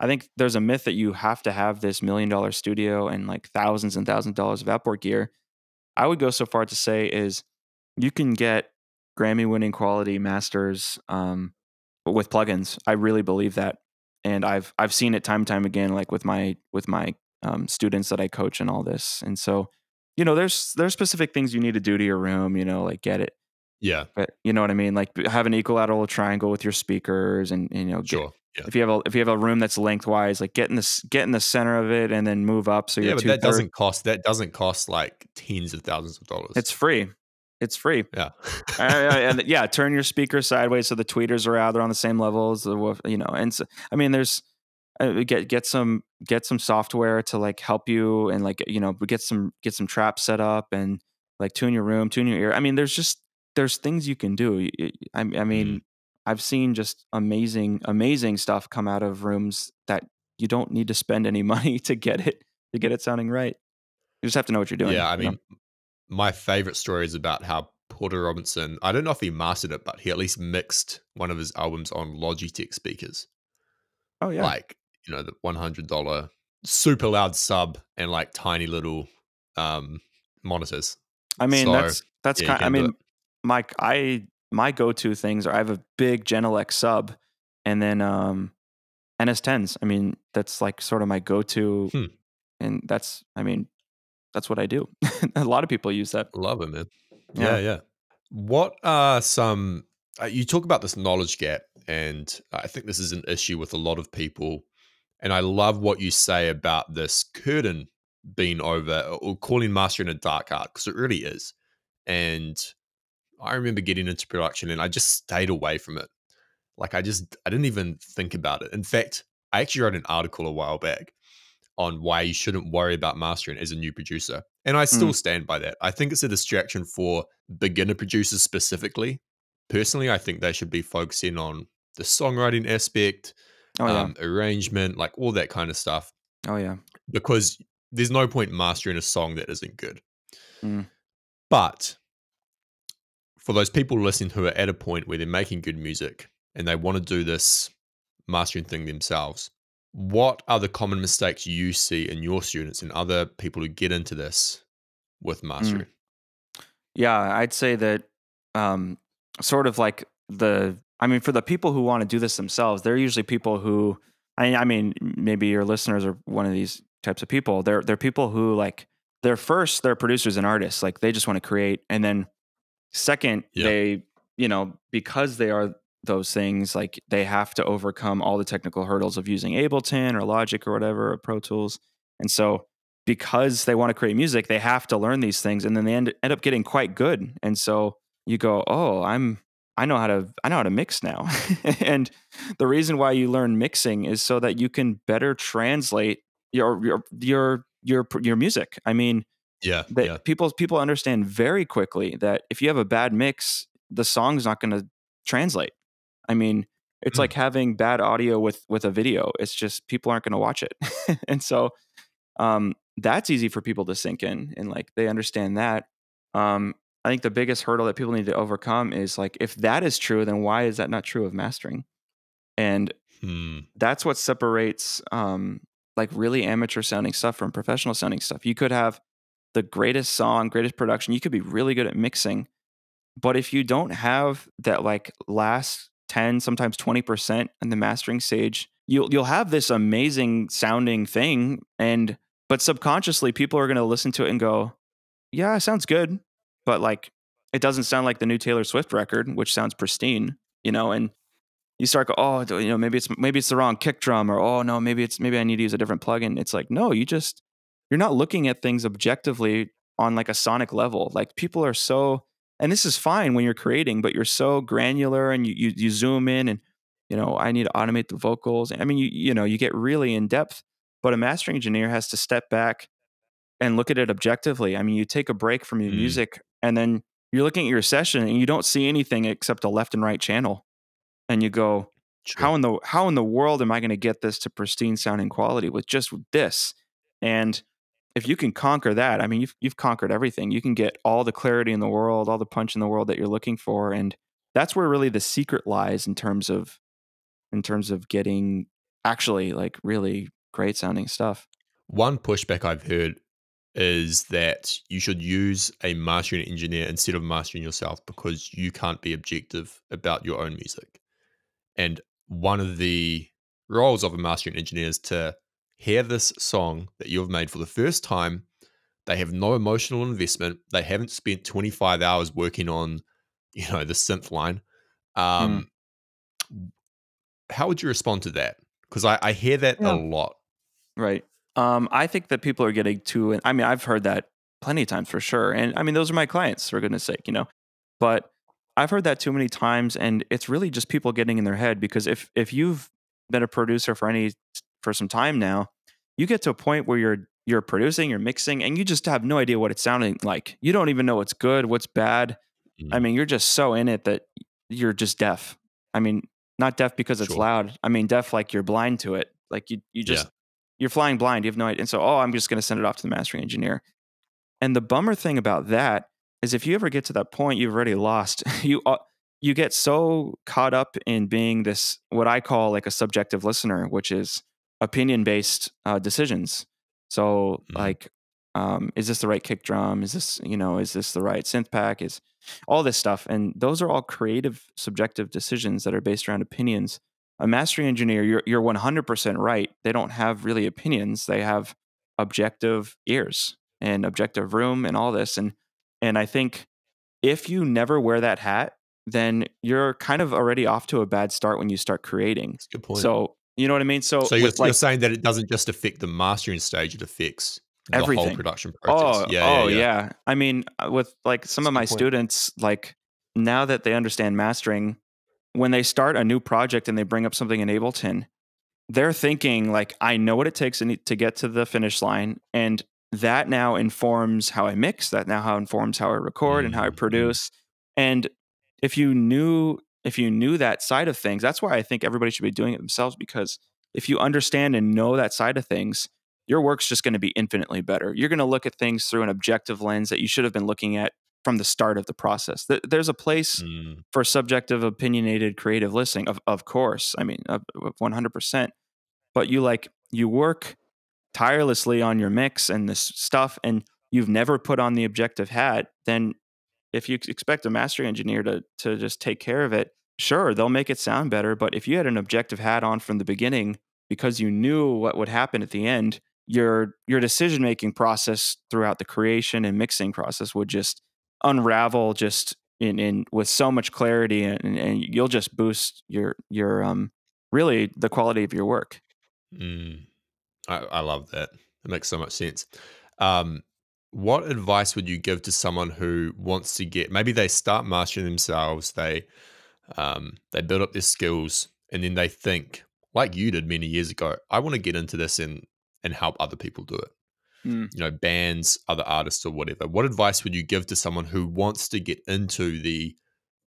i think there's a myth that you have to have this million dollar studio and like thousands and thousands of dollars of outboard gear. I would go so far to say is you can get grammy winning quality masters um, with plugins. I really believe that. And i've i've seen it time and time again like with my with my um, students that i coach and all this. And so you know there's there's specific things you need to do to your room you know like get it Yeah, but you know what i mean like have an equilateral triangle with your speakers and, and you know get, sure. Yeah. if you have a if you have a room that's lengthwise like get in the get in the center of it and then move up so yeah, but that doesn't cost that doesn't cost like tens of thousands of dollars. it's free It's free. Yeah. and yeah, turn your speaker sideways so the tweeters are out. They're on the same level as the you know. And so, I mean, there's uh, get get some get some software to like help you and like you know get some get some traps set up and like tune your room, tune your ear. I mean, there's just there's things you can do. I, I mean, mm. I've seen just amazing amazing stuff come out of rooms that you don't need to spend any money to get it to get it sounding right. You just have to know what you're doing. Yeah, I mean, know? my favorite story is about how Porter Robinson, I don't know if he mastered it, but he at least mixed one of his albums on Logitech speakers. Oh yeah. Like, you know, the $100 super loud sub and like tiny little um monitors. I mean, so, that's that's yeah, kind I mean, Mike, I my go-to things are I have a big Genelec sub and then um NS10s. I mean, that's like sort of my go-to hmm. and that's I mean, that's what I do. a lot of people use that. Love it, man. Yeah, yeah. yeah. What are some? Uh, you talk about this knowledge gap, and I think this is an issue with a lot of people. And I love what you say about this curtain being over or calling mastery mastering a dark art because it really is. And I remember getting into production and I just stayed away from it. Like I just I didn't even think about it. In fact, I actually wrote an article a while back on why you shouldn't worry about mastering as a new producer. And I still mm. stand by that. I think it's a distraction for beginner producers specifically. Personally, I think they should be focusing on the songwriting aspect, oh, yeah. um, arrangement, like all that kind of stuff. Oh, yeah. Because there's no point mastering a song that isn't good. Mm. But for those people listening who are at a point where they're making good music and they want to do this mastering thing themselves, what are the common mistakes you see in your students and other people who get into this with mastering? Mm. Yeah, I'd say that um, sort of like the, I mean, for the people who want to do this themselves, they're usually people who, I, I mean, maybe your listeners are one of these types of people. They're they're people who like they're first they're producers and artists, like they just want to create, and then second yep. they you know because they are those things like they have to overcome all the technical hurdles of using ableton or logic or whatever or pro tools and so because they want to create music they have to learn these things and then they end, end up getting quite good and so you go oh i'm i know how to i know how to mix now and the reason why you learn mixing is so that you can better translate your your your your, your music i mean yeah, that yeah. people people understand very quickly that if you have a bad mix the song's not going to translate I mean, it's mm. like having bad audio with with a video. It's just people aren't going to watch it, and so um, that's easy for people to sink in, and like they understand that. Um, I think the biggest hurdle that people need to overcome is like, if that is true, then why is that not true of mastering? And hmm. that's what separates um, like really amateur sounding stuff from professional sounding stuff. You could have the greatest song, greatest production. You could be really good at mixing, but if you don't have that like last 10, sometimes 20% in the mastering stage, you'll you'll have this amazing sounding thing and but subconsciously people are going to listen to it and go, "Yeah, it sounds good." But like it doesn't sound like the new Taylor Swift record, which sounds pristine, you know, and you start go, oh, you know, maybe it's maybe it's the wrong kick drum, or oh no, maybe it's maybe I need to use a different plugin. It's like no, you just you're not looking at things objectively on like a sonic level. Like people are so and this is fine when you're creating, but you're so granular and you, you, you zoom in and, you know, I need to automate the vocals. I mean, you, you know, you get really in depth, but a mastering engineer has to step back and look at it objectively. I mean, you take a break from your mm. music and then you're looking at your session and you don't see anything except a left and right channel. And you go, True. how in the how in the world am I going to get this to pristine sounding quality with just this? And if you can conquer that, I mean, you've you've conquered everything. You can get all the clarity in the world, all the punch in the world that you're looking for, and that's where really the secret lies in terms of in terms of getting actually like really great sounding stuff. One pushback I've heard is that you should use a mastering engineer instead of mastering yourself because you can't be objective about your own music. And one of the roles of a mastering engineer is to hear this song that you've made for the first time. They have no emotional investment. They haven't spent 25 hours working on, you know, the synth line. Um, mm. How would you respond to that? Because I, I, hear that yeah. a lot. Right. Um, I think that people are getting too. I mean, I've heard that plenty of times for sure. And I mean, those are my clients, for goodness sake, you know. But I've heard that too many times, and it's really just people getting in their head because if if you've been a producer for any for some time now, you get to a point where you're you're producing, you're mixing, and you just have no idea what it's sounding like. You don't even know what's good, what's bad. Mm. I mean, you're just so in it that you're just deaf. I mean, not deaf because it's sure. loud. I mean, deaf like you're blind to it. Like you you just yeah. you're flying blind. You have no idea. And so, oh, I'm just going to send it off to the mastering engineer. And the bummer thing about that is if you ever get to that point, you've already lost. you uh, you get so caught up in being this what I call like a subjective listener, which is opinion based uh, decisions. So mm-hmm. like, um, is this the right kick drum? Is this you know is this the right synth pack? Is all this stuff, and those are all creative, subjective decisions that are based around opinions. A mastering engineer, you're you're 100% right. They don't have really opinions. They have objective ears and objective room and all this, and and I think if you never wear that hat, then you're kind of already off to a bad start when you start creating. That's good point. So you know what I mean? So, so you're, like, you're, saying that it doesn't just affect the mastering stage; it affects everything. the whole production process. Oh, yeah, oh, yeah, yeah. yeah. I mean, uh, with like some That's of my point. students, like now that they understand mastering, when they start a new project and they bring up something in Ableton, they're thinking like, I know what it takes to get to the finish line, and that now informs how I mix. That now how informs how I record mm-hmm. and how I mm-hmm. produce. And if you knew if you knew that side of things, that's why I think everybody should be doing it themselves because if you understand and know that side of things, your work's just going to be infinitely better. You're going to look at things through an objective lens that you should have been looking at from the start of the process. There's a place mm. for subjective, opinionated, creative listening, of, of course. I mean, 100%. But you like, you work tirelessly on your mix and this stuff, and you've never put on the objective hat, then if you expect a mastering engineer to to just take care of it, sure, they'll make it sound better. But if you had an objective hat on from the beginning because you knew what would happen at the end, your your decision making process throughout the creation and mixing process would just unravel just in, in with so much clarity and, and you'll just boost your your um really the quality of your work. Mm, I, I love that. It makes so much sense. Um, what advice would you give to someone who wants to get maybe they start mastering themselves they um, they build up their skills and then they think like you did many years ago i want to get into this and and help other people do it. Mm. you know bands other artists or whatever. What advice would you give to someone who wants to get into the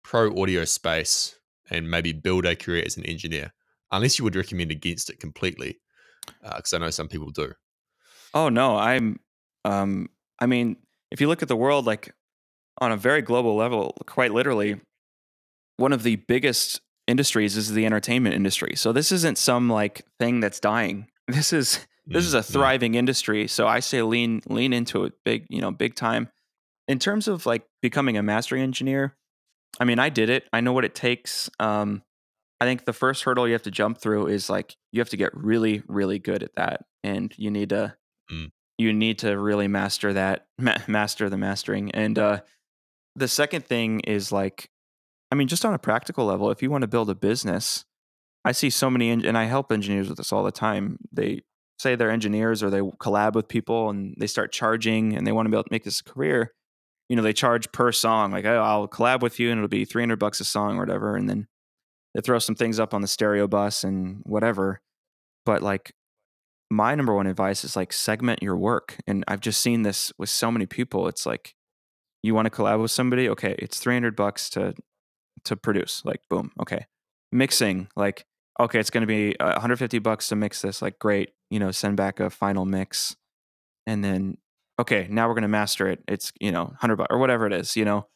pro audio space and maybe build a career as an engineer? Unless you would recommend against it completely because uh, i know some people do. Oh no i'm um I mean, if you look at the world like on a very global level, quite literally, one of the biggest industries is the entertainment industry. So this isn't some like thing that's dying. This is this is a mm-hmm. thriving industry. So I say lean lean into it big, you know, big time. In terms of like becoming a mastering engineer, I mean, I did it. I know what it takes. Um, I think the first hurdle you have to jump through is like you have to get really, really good at that, and you need to mm you need to really master that ma- master the mastering and uh, the second thing is like i mean just on a practical level if you want to build a business i see so many and i help engineers with this all the time they say they're engineers or they collab with people and they start charging and they want to be able to make this a career you know they charge per song like oh, i'll collab with you and it'll be 300 bucks a song or whatever and then they throw some things up on the stereo bus and whatever but like my number one advice is like segment your work. And I've just seen this with so many people. It's like you want to collab with somebody, okay, it's 300 bucks to to produce. Like boom, okay. Mixing, like okay, it's going to be 150 bucks to mix this. Like great, you know, send back a final mix. And then okay, now we're going to master it. It's, you know, 100 bucks or whatever it is, you know.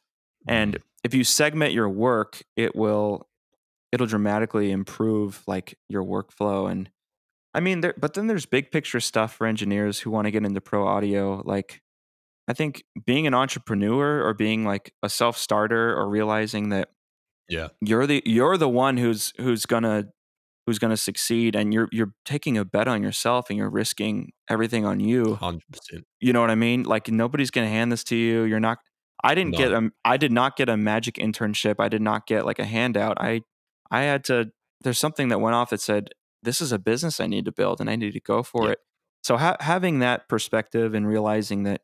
And mm-hmm. if you segment your work, it will it'll dramatically improve like your workflow and I mean, there, but then there's big picture stuff for engineers who want to get into pro audio. Like, I think being an entrepreneur or being like a self starter or realizing that yeah you're the you're the one who's who's gonna who's gonna succeed and you're you're taking a bet on yourself and you're risking everything on you 100% you know what i mean like nobody's gonna hand this to you you're not i didn't no. get a i did not get a magic internship i did not get like a handout i i had to there's something that went off that said this is a business I need to build and I need to go for yeah. it. So ha- having that perspective and realizing that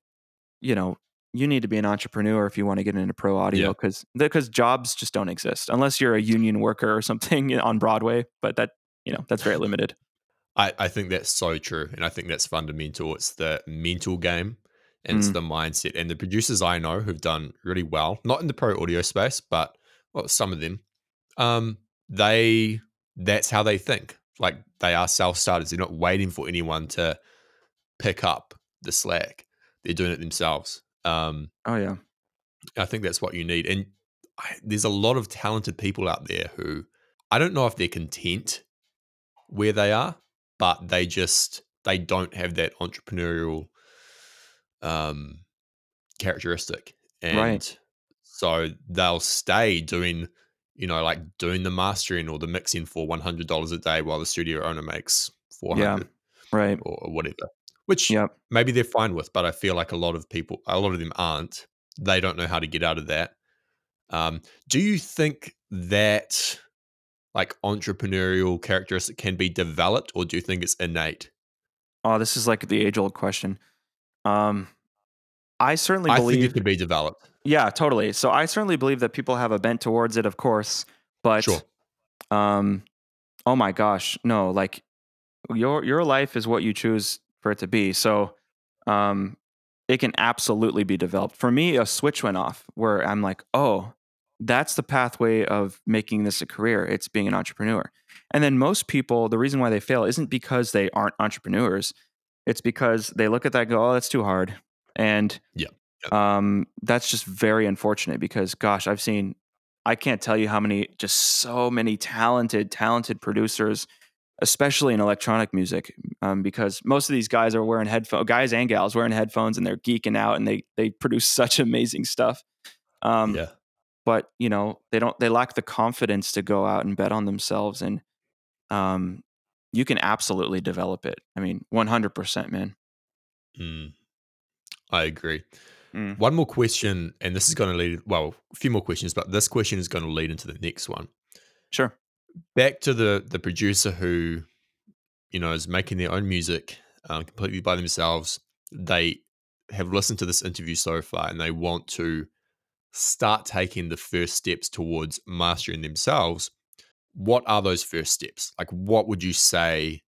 you know, you need to be an entrepreneur if you want to get into pro audio Yeah. because because jobs just don't exist unless you're a union worker or something on Broadway. But that you know that's very limited. I, I think that's so true. And I think that's fundamental. It's the mental game and it's Mm. the mindset. And the producers I know who've done really well, not in the pro audio space, but well, some of them, um, they that's how they think. Like they are self starters. They're not waiting for anyone to pick up the slack. They're doing it themselves. Um, Oh yeah, I think that's what you need. And I, there's a lot of talented people out there who I don't know if they're content where they are, but they just they don't have that entrepreneurial um, characteristic, and Right. so they'll stay doing, you know, like doing the mastering or the mixing for one hundred dollars a day, while the studio owner makes four Yeah. right. or whatever. Which Yep. maybe they're fine with, but I feel like a lot of people, a lot of them aren't. They don't know how to get out of that. Um, do you think that like entrepreneurial characteristic can be developed, or do you think it's innate? Oh, this is like the age old question. Um, I certainly I think believe. it could be developed. Yeah, totally. So I certainly believe that people have a bent towards it, of course. But Sure. um oh my gosh, no, like your your life is what you choose for it to be. So um it can absolutely be developed. For me, a switch went off where I'm like, "Oh, that's the pathway of making this a career. It's being an entrepreneur." And then most people, the reason why they fail isn't because they aren't entrepreneurs. It's because they look at that and go, "Oh, that's too hard." And Yeah. Um, that's just very unfortunate because, gosh, I've seen, I can't tell you how many, just so many talented, talented producers, especially in electronic music, um, because most of these guys are wearing headphones, guys and gals wearing headphones, and they're geeking out, and they they produce such amazing stuff. Um, yeah. But you know, they don't, they lack the confidence to go out and bet on themselves, and um, you can absolutely develop it. I mean, one hundred percent, man. Mm. I agree. Mm. One more question, and this is going to lead, well, a few more questions, but this question is going to lead into the next one. Sure. Back to the the producer who, you know, is making their own music um, completely by themselves. They have listened to this interview so far, and they want to start taking the first steps towards mastering themselves. What are those first steps? Like, what would you say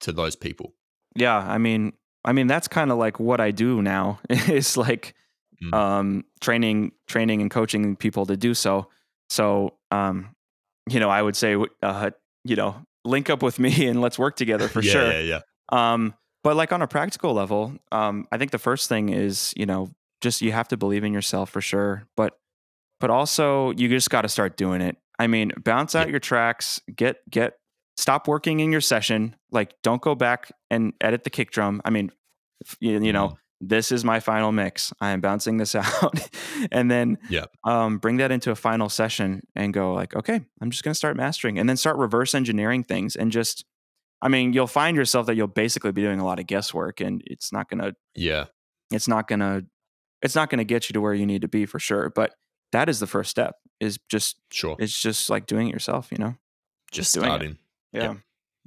to those people? Yeah, I mean, I mean that's kind of like what I do now. is like Mm. um, training, training, and coaching people to do so. So, um, you know, I would say, uh, you know, link up with me and let's work together for yeah, sure. Yeah, yeah. Um, but like on a practical level, um, I think the first thing is, you know, just you have to believe in yourself for sure. But but also you just got to start doing it. I mean, bounce out Yeah. your tracks, get get stop working in your session. Like don't go back and edit the kick drum. I mean, you, you know, this is my final mix. I am bouncing this out. and then Yeah. um, bring that into a final session and go like, okay, I'm just going to start mastering and then start reverse engineering things and just I mean, you'll find yourself that you'll basically be doing a lot of guesswork and it's not going to Yeah. it's not going to it's not going to get you to where you need to be for sure, but that is the first step is just Sure. it's just like doing it yourself, you know. Just doing it. starting. Yeah. Yeah.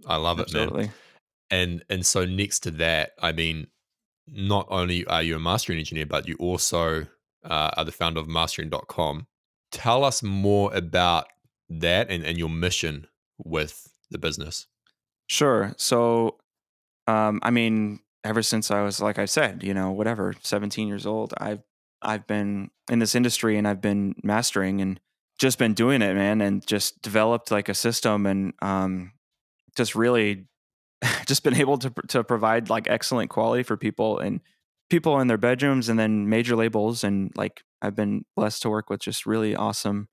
I love it, man. absolutely. And and so next to that, I mean, not only are you a mastering engineer, but you also uh, are the founder of mastering.com. Tell us more about that and, and your mission with the business. Sure. So um I mean, ever since I was like I said, you know, whatever, 17 years old, I've I've been in this industry and I've been mastering and just been doing it, man, and just developed like a system and um just really just been able to to provide like excellent quality for people and people in their bedrooms and then major labels and like I've been blessed to work with just really awesome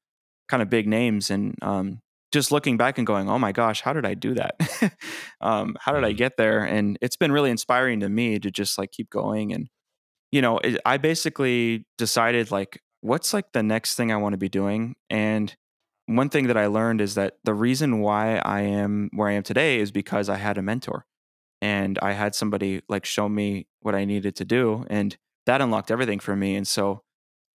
kind of big names and um just looking back and going oh my gosh how did I do that? Um how did I Mhm. get there? And it's been really inspiring to me to just like keep going and you know it, I basically decided like what's like the next thing I want to be doing? And one thing that I learned is that the reason why I am where I am today is because I had a mentor and I had somebody like show me what I needed to do and that unlocked everything for me. And so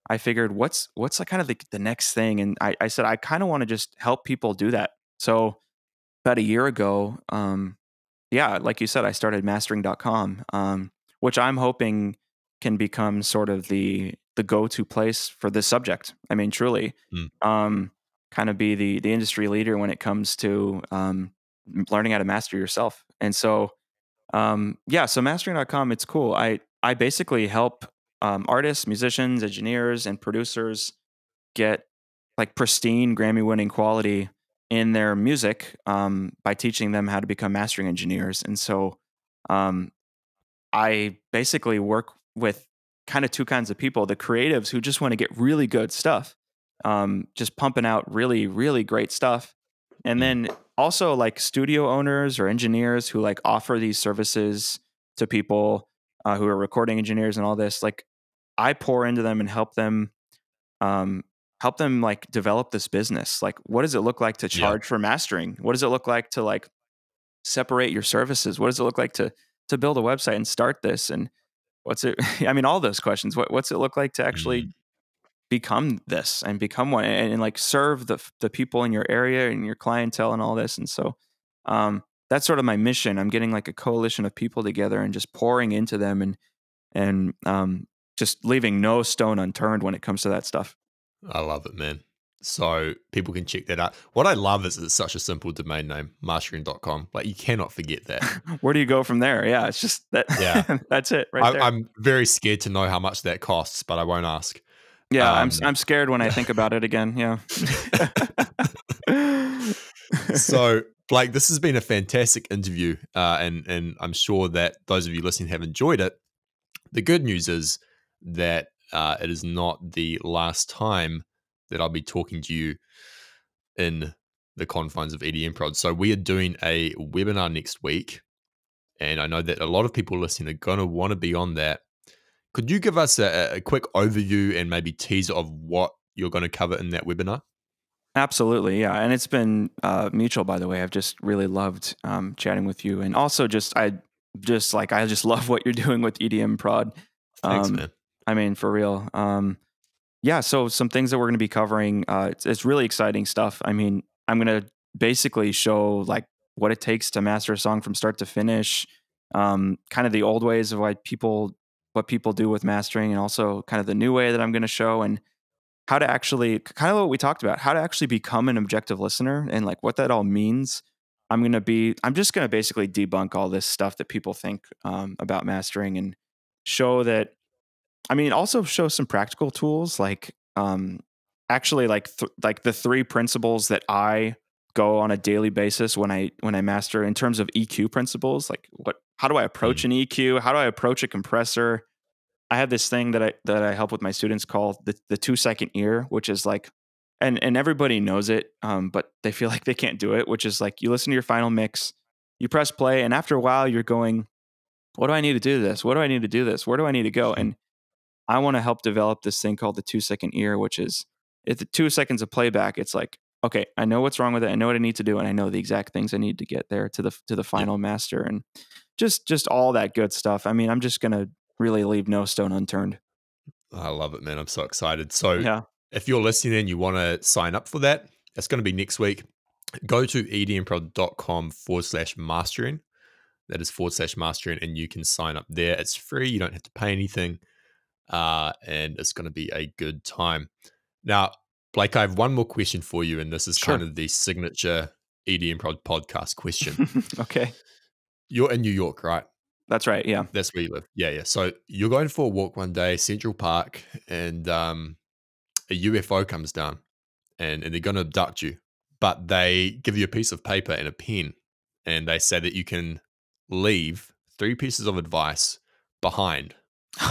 I figured what's what's like kind of the, the next thing? And I, I said I kind of want to just help people do that. So about a year ago, um, yeah, like you said, I started mastering.com, um, which I'm hoping can become sort of the the go-to place for this subject. I mean, truly, Mm. um, kind of be the the industry leader when it comes to um, learning how to master yourself. And so, um, yeah, so mastering.com, it's cool. I I basically help um, artists, musicians, engineers, and producers get like pristine Grammy-winning quality in their music um, by teaching them how to become mastering engineers. And so, um, I basically work with kind of two kinds of people: the creatives who just want to get really good stuff, um, just pumping out really, really great stuff, and then also like studio owners or engineers who like offer these services to people uh, who are recording engineers and all this. Like, I pour into them and help them, um, help them like develop this business. Like, what does it look like to Yeah. charge for mastering? What does it look like to like separate your services? What does it look like to to build a website and start this? And what's it? I mean, all those questions. What what's it look like to actually become this and become one and, and like serve the the people in your area and your clientele and all this? And so, um, that's sort of my mission. I'm getting like a coalition of people together and just pouring into them and and um, just leaving no stone unturned when it comes to that stuff. I love it, man. So people can check that out. What I love is it's such a simple domain name, mastering.com. Like you cannot forget that. Where do you go from there? Yeah, it's just that. Yeah. that's it right I, there. I'm very scared to know how much that costs, but I won't ask. Yeah, I'm Um, s- I'm scared when I think about it again. Yeah. so Blake, this has been a fantastic interview, uh, and and I'm sure that those of you listening have enjoyed it. The good news is that uh, it is not the last time that I'll be talking to you in the confines of EDM Prod. So we are doing a webinar next week, and I know that a lot of people listening are going to want to be on that. Could you give us a, a quick overview and maybe teaser of what you're going to cover in that webinar? Absolutely, yeah, and it's been uh, mutual. By the way, I've just really loved um, chatting with you, and also just I just like I just love what you're doing with EDM Prod. Thanks, Um, man. I mean, for real. Um, yeah, so some things that we're going to be covering. Uh, it's, it's really exciting stuff. I mean, I'm going to basically show like what it takes to master a song from start to finish. Um, kind of the old ways of why people, what people do with mastering, and also kind of the new way that I'm going to show, and how to actually, kind of what we talked about, how to actually become an objective listener, and like what that all means. I'm going to be, I'm just going to basically debunk all this stuff that people think um, about mastering and show that I mean, also show some practical tools like um, actually like th- like the three principles that I go on a daily basis when I when I master in terms of EQ principles. Like what? How do I approach an EQ? How do I approach a compressor? I have this thing that I that I help with my students called the the two second ear, which is like, and and everybody knows it, um, but they feel like they can't do it. Which is like you listen to your final mix, you press play, and after a while you're going, what do I need to do this? What do I need to do this? Where do I need to go? And I want to help develop this thing called the two second ear, which is if the two seconds of playback, it's like, okay, I know what's wrong with it. I know what I need to do, and I know the exact things I need to get there to the to the final master, and just just all that good stuff. I mean, I'm just gonna really leave no stone unturned. I love it, man. I'm so excited. So Yeah, if you're listening and you want to sign up for that, it's going to be next week. Go to edmprod.com forward slash mastering. That is forward slash mastering, and you can sign up there. It's free. You don't have to pay anything. Uh, and it's going to be a good time. Now, Blake, I have one more question for you, and this is Sure. kind of the signature EDM Prod podcast question. okay, you're in New York, right? that's right. Yeah, That's where you live. Yeah, yeah. So you're going for a walk one day, Central Park, and um, a UFO comes down and, and they're going to abduct you. But they give you a piece of paper and a pen, and they say that you can leave three pieces of advice behind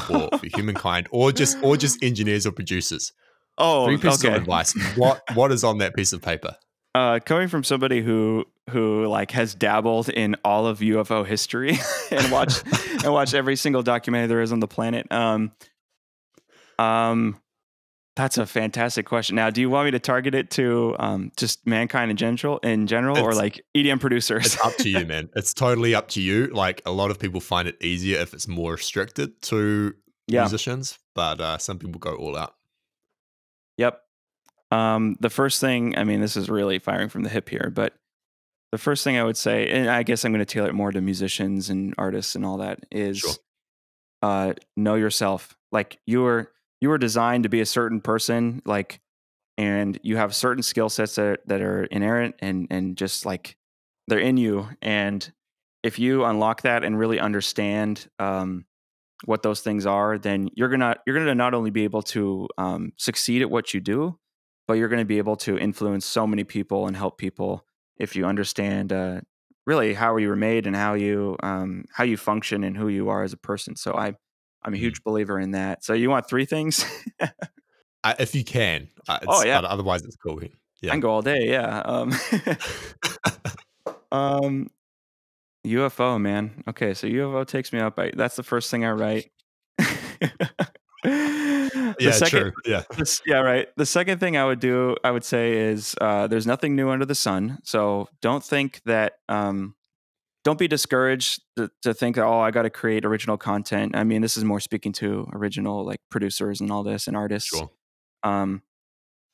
for, for humankind, or just or just engineers or producers. oh, Three pieces okay. of advice. What what is on that piece of paper? Uh, coming from somebody who who like has dabbled in all of UFO history and watched and watched every single documentary there is on the planet. Um, um, that's a fantastic question. Now, do you want me to target it to um, just mankind in general, in general, or like EDM producers? It's up to you, man. It's totally up to you. Like a lot of people find it easier if it's more restricted to yeah. musicians, but uh, some people go all out. Yep. Um, the first thing, I mean, this is really firing from the hip here, but the first thing I would say, and I guess I'm going to tailor it more to musicians and artists and all that, is Sure. uh, know yourself. Like you were you were designed to be a certain person, like, and you have certain skill sets that are, that are inherent and and just like they're in you. And if you unlock that and really understand um, what those things are, then you're gonna you're gonna not only be able to um, succeed at what you do, but you're gonna be able to influence so many people and help people if you understand uh, really how you were made and how you um, how you function and who you are as a person. So I I'm a Mm. huge believer in that. So you want three things? Uh, if you can. Uh, Oh, yeah. Otherwise, it's cool. I can go all day. Yeah. Um, um, UFO man. Okay, so UFO takes me up. I, that's the first thing I write. Yeah, second- true. Yeah. This- yeah, right. The second thing I would do, I would say, is uh, there's nothing new under the sun. So don't think that, um, don't be discouraged to, to think that, oh, I got to create original content. I mean, this is more speaking to original like producers and all this and artists. Sure. Um,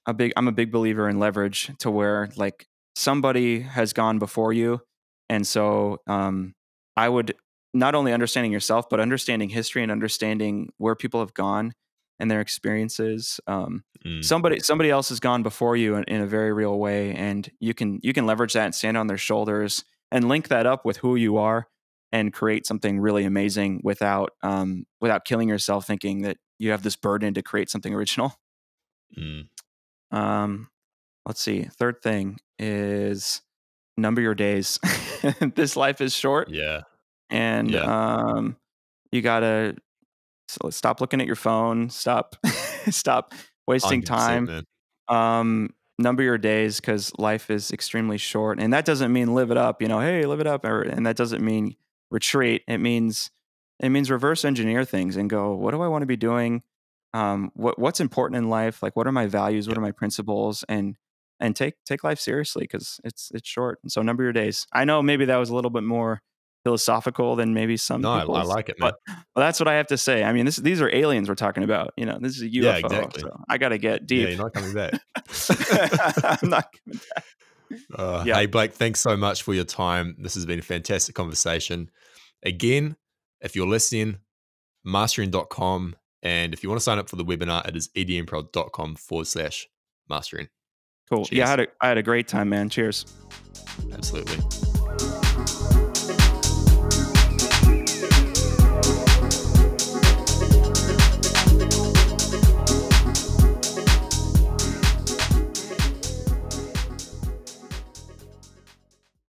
a big, I'm a big believer in leverage to where like somebody has gone before you. And so um, I would not only understanding yourself, but understanding history and understanding where people have gone and their experiences. Um, Mm. somebody somebody else has gone before you in, in a very real way and you can you can leverage that and stand on their shoulders and link that up with who you are and create something really amazing without um, without killing yourself thinking that you have this burden to create something original Mm. um, let's see third thing is number your days this life is short Yeah. and Yeah. um, you gotta so stop looking at your phone stop stop wasting time um number your days because life is extremely short and that doesn't mean live it up you know hey live it up or, and that doesn't mean retreat. It means it means reverse engineer things and go what do i want to be doing? Um what what's important in life? Like what are my values? What are my principles? and and take take life seriously because it's it's short. And so number your days. I know maybe that was a little bit more philosophical than maybe some No, I, people I like it, man. but well, that's what I have to say. I mean, this these are aliens we're talking about. You know, this is a UFO. Yeah, exactly. So I got to get Yeah, deep. you're not coming back. I'm not. coming back. Uh, Yeah. Hey, Blake, thanks so much for your time. This has been a fantastic conversation. Again, if you're listening, mastering.com. And if you want to sign up for the webinar, it is edmprod.com forward slash mastering. Cool. Yeah, I had a I had a great time, man. Cheers. Absolutely.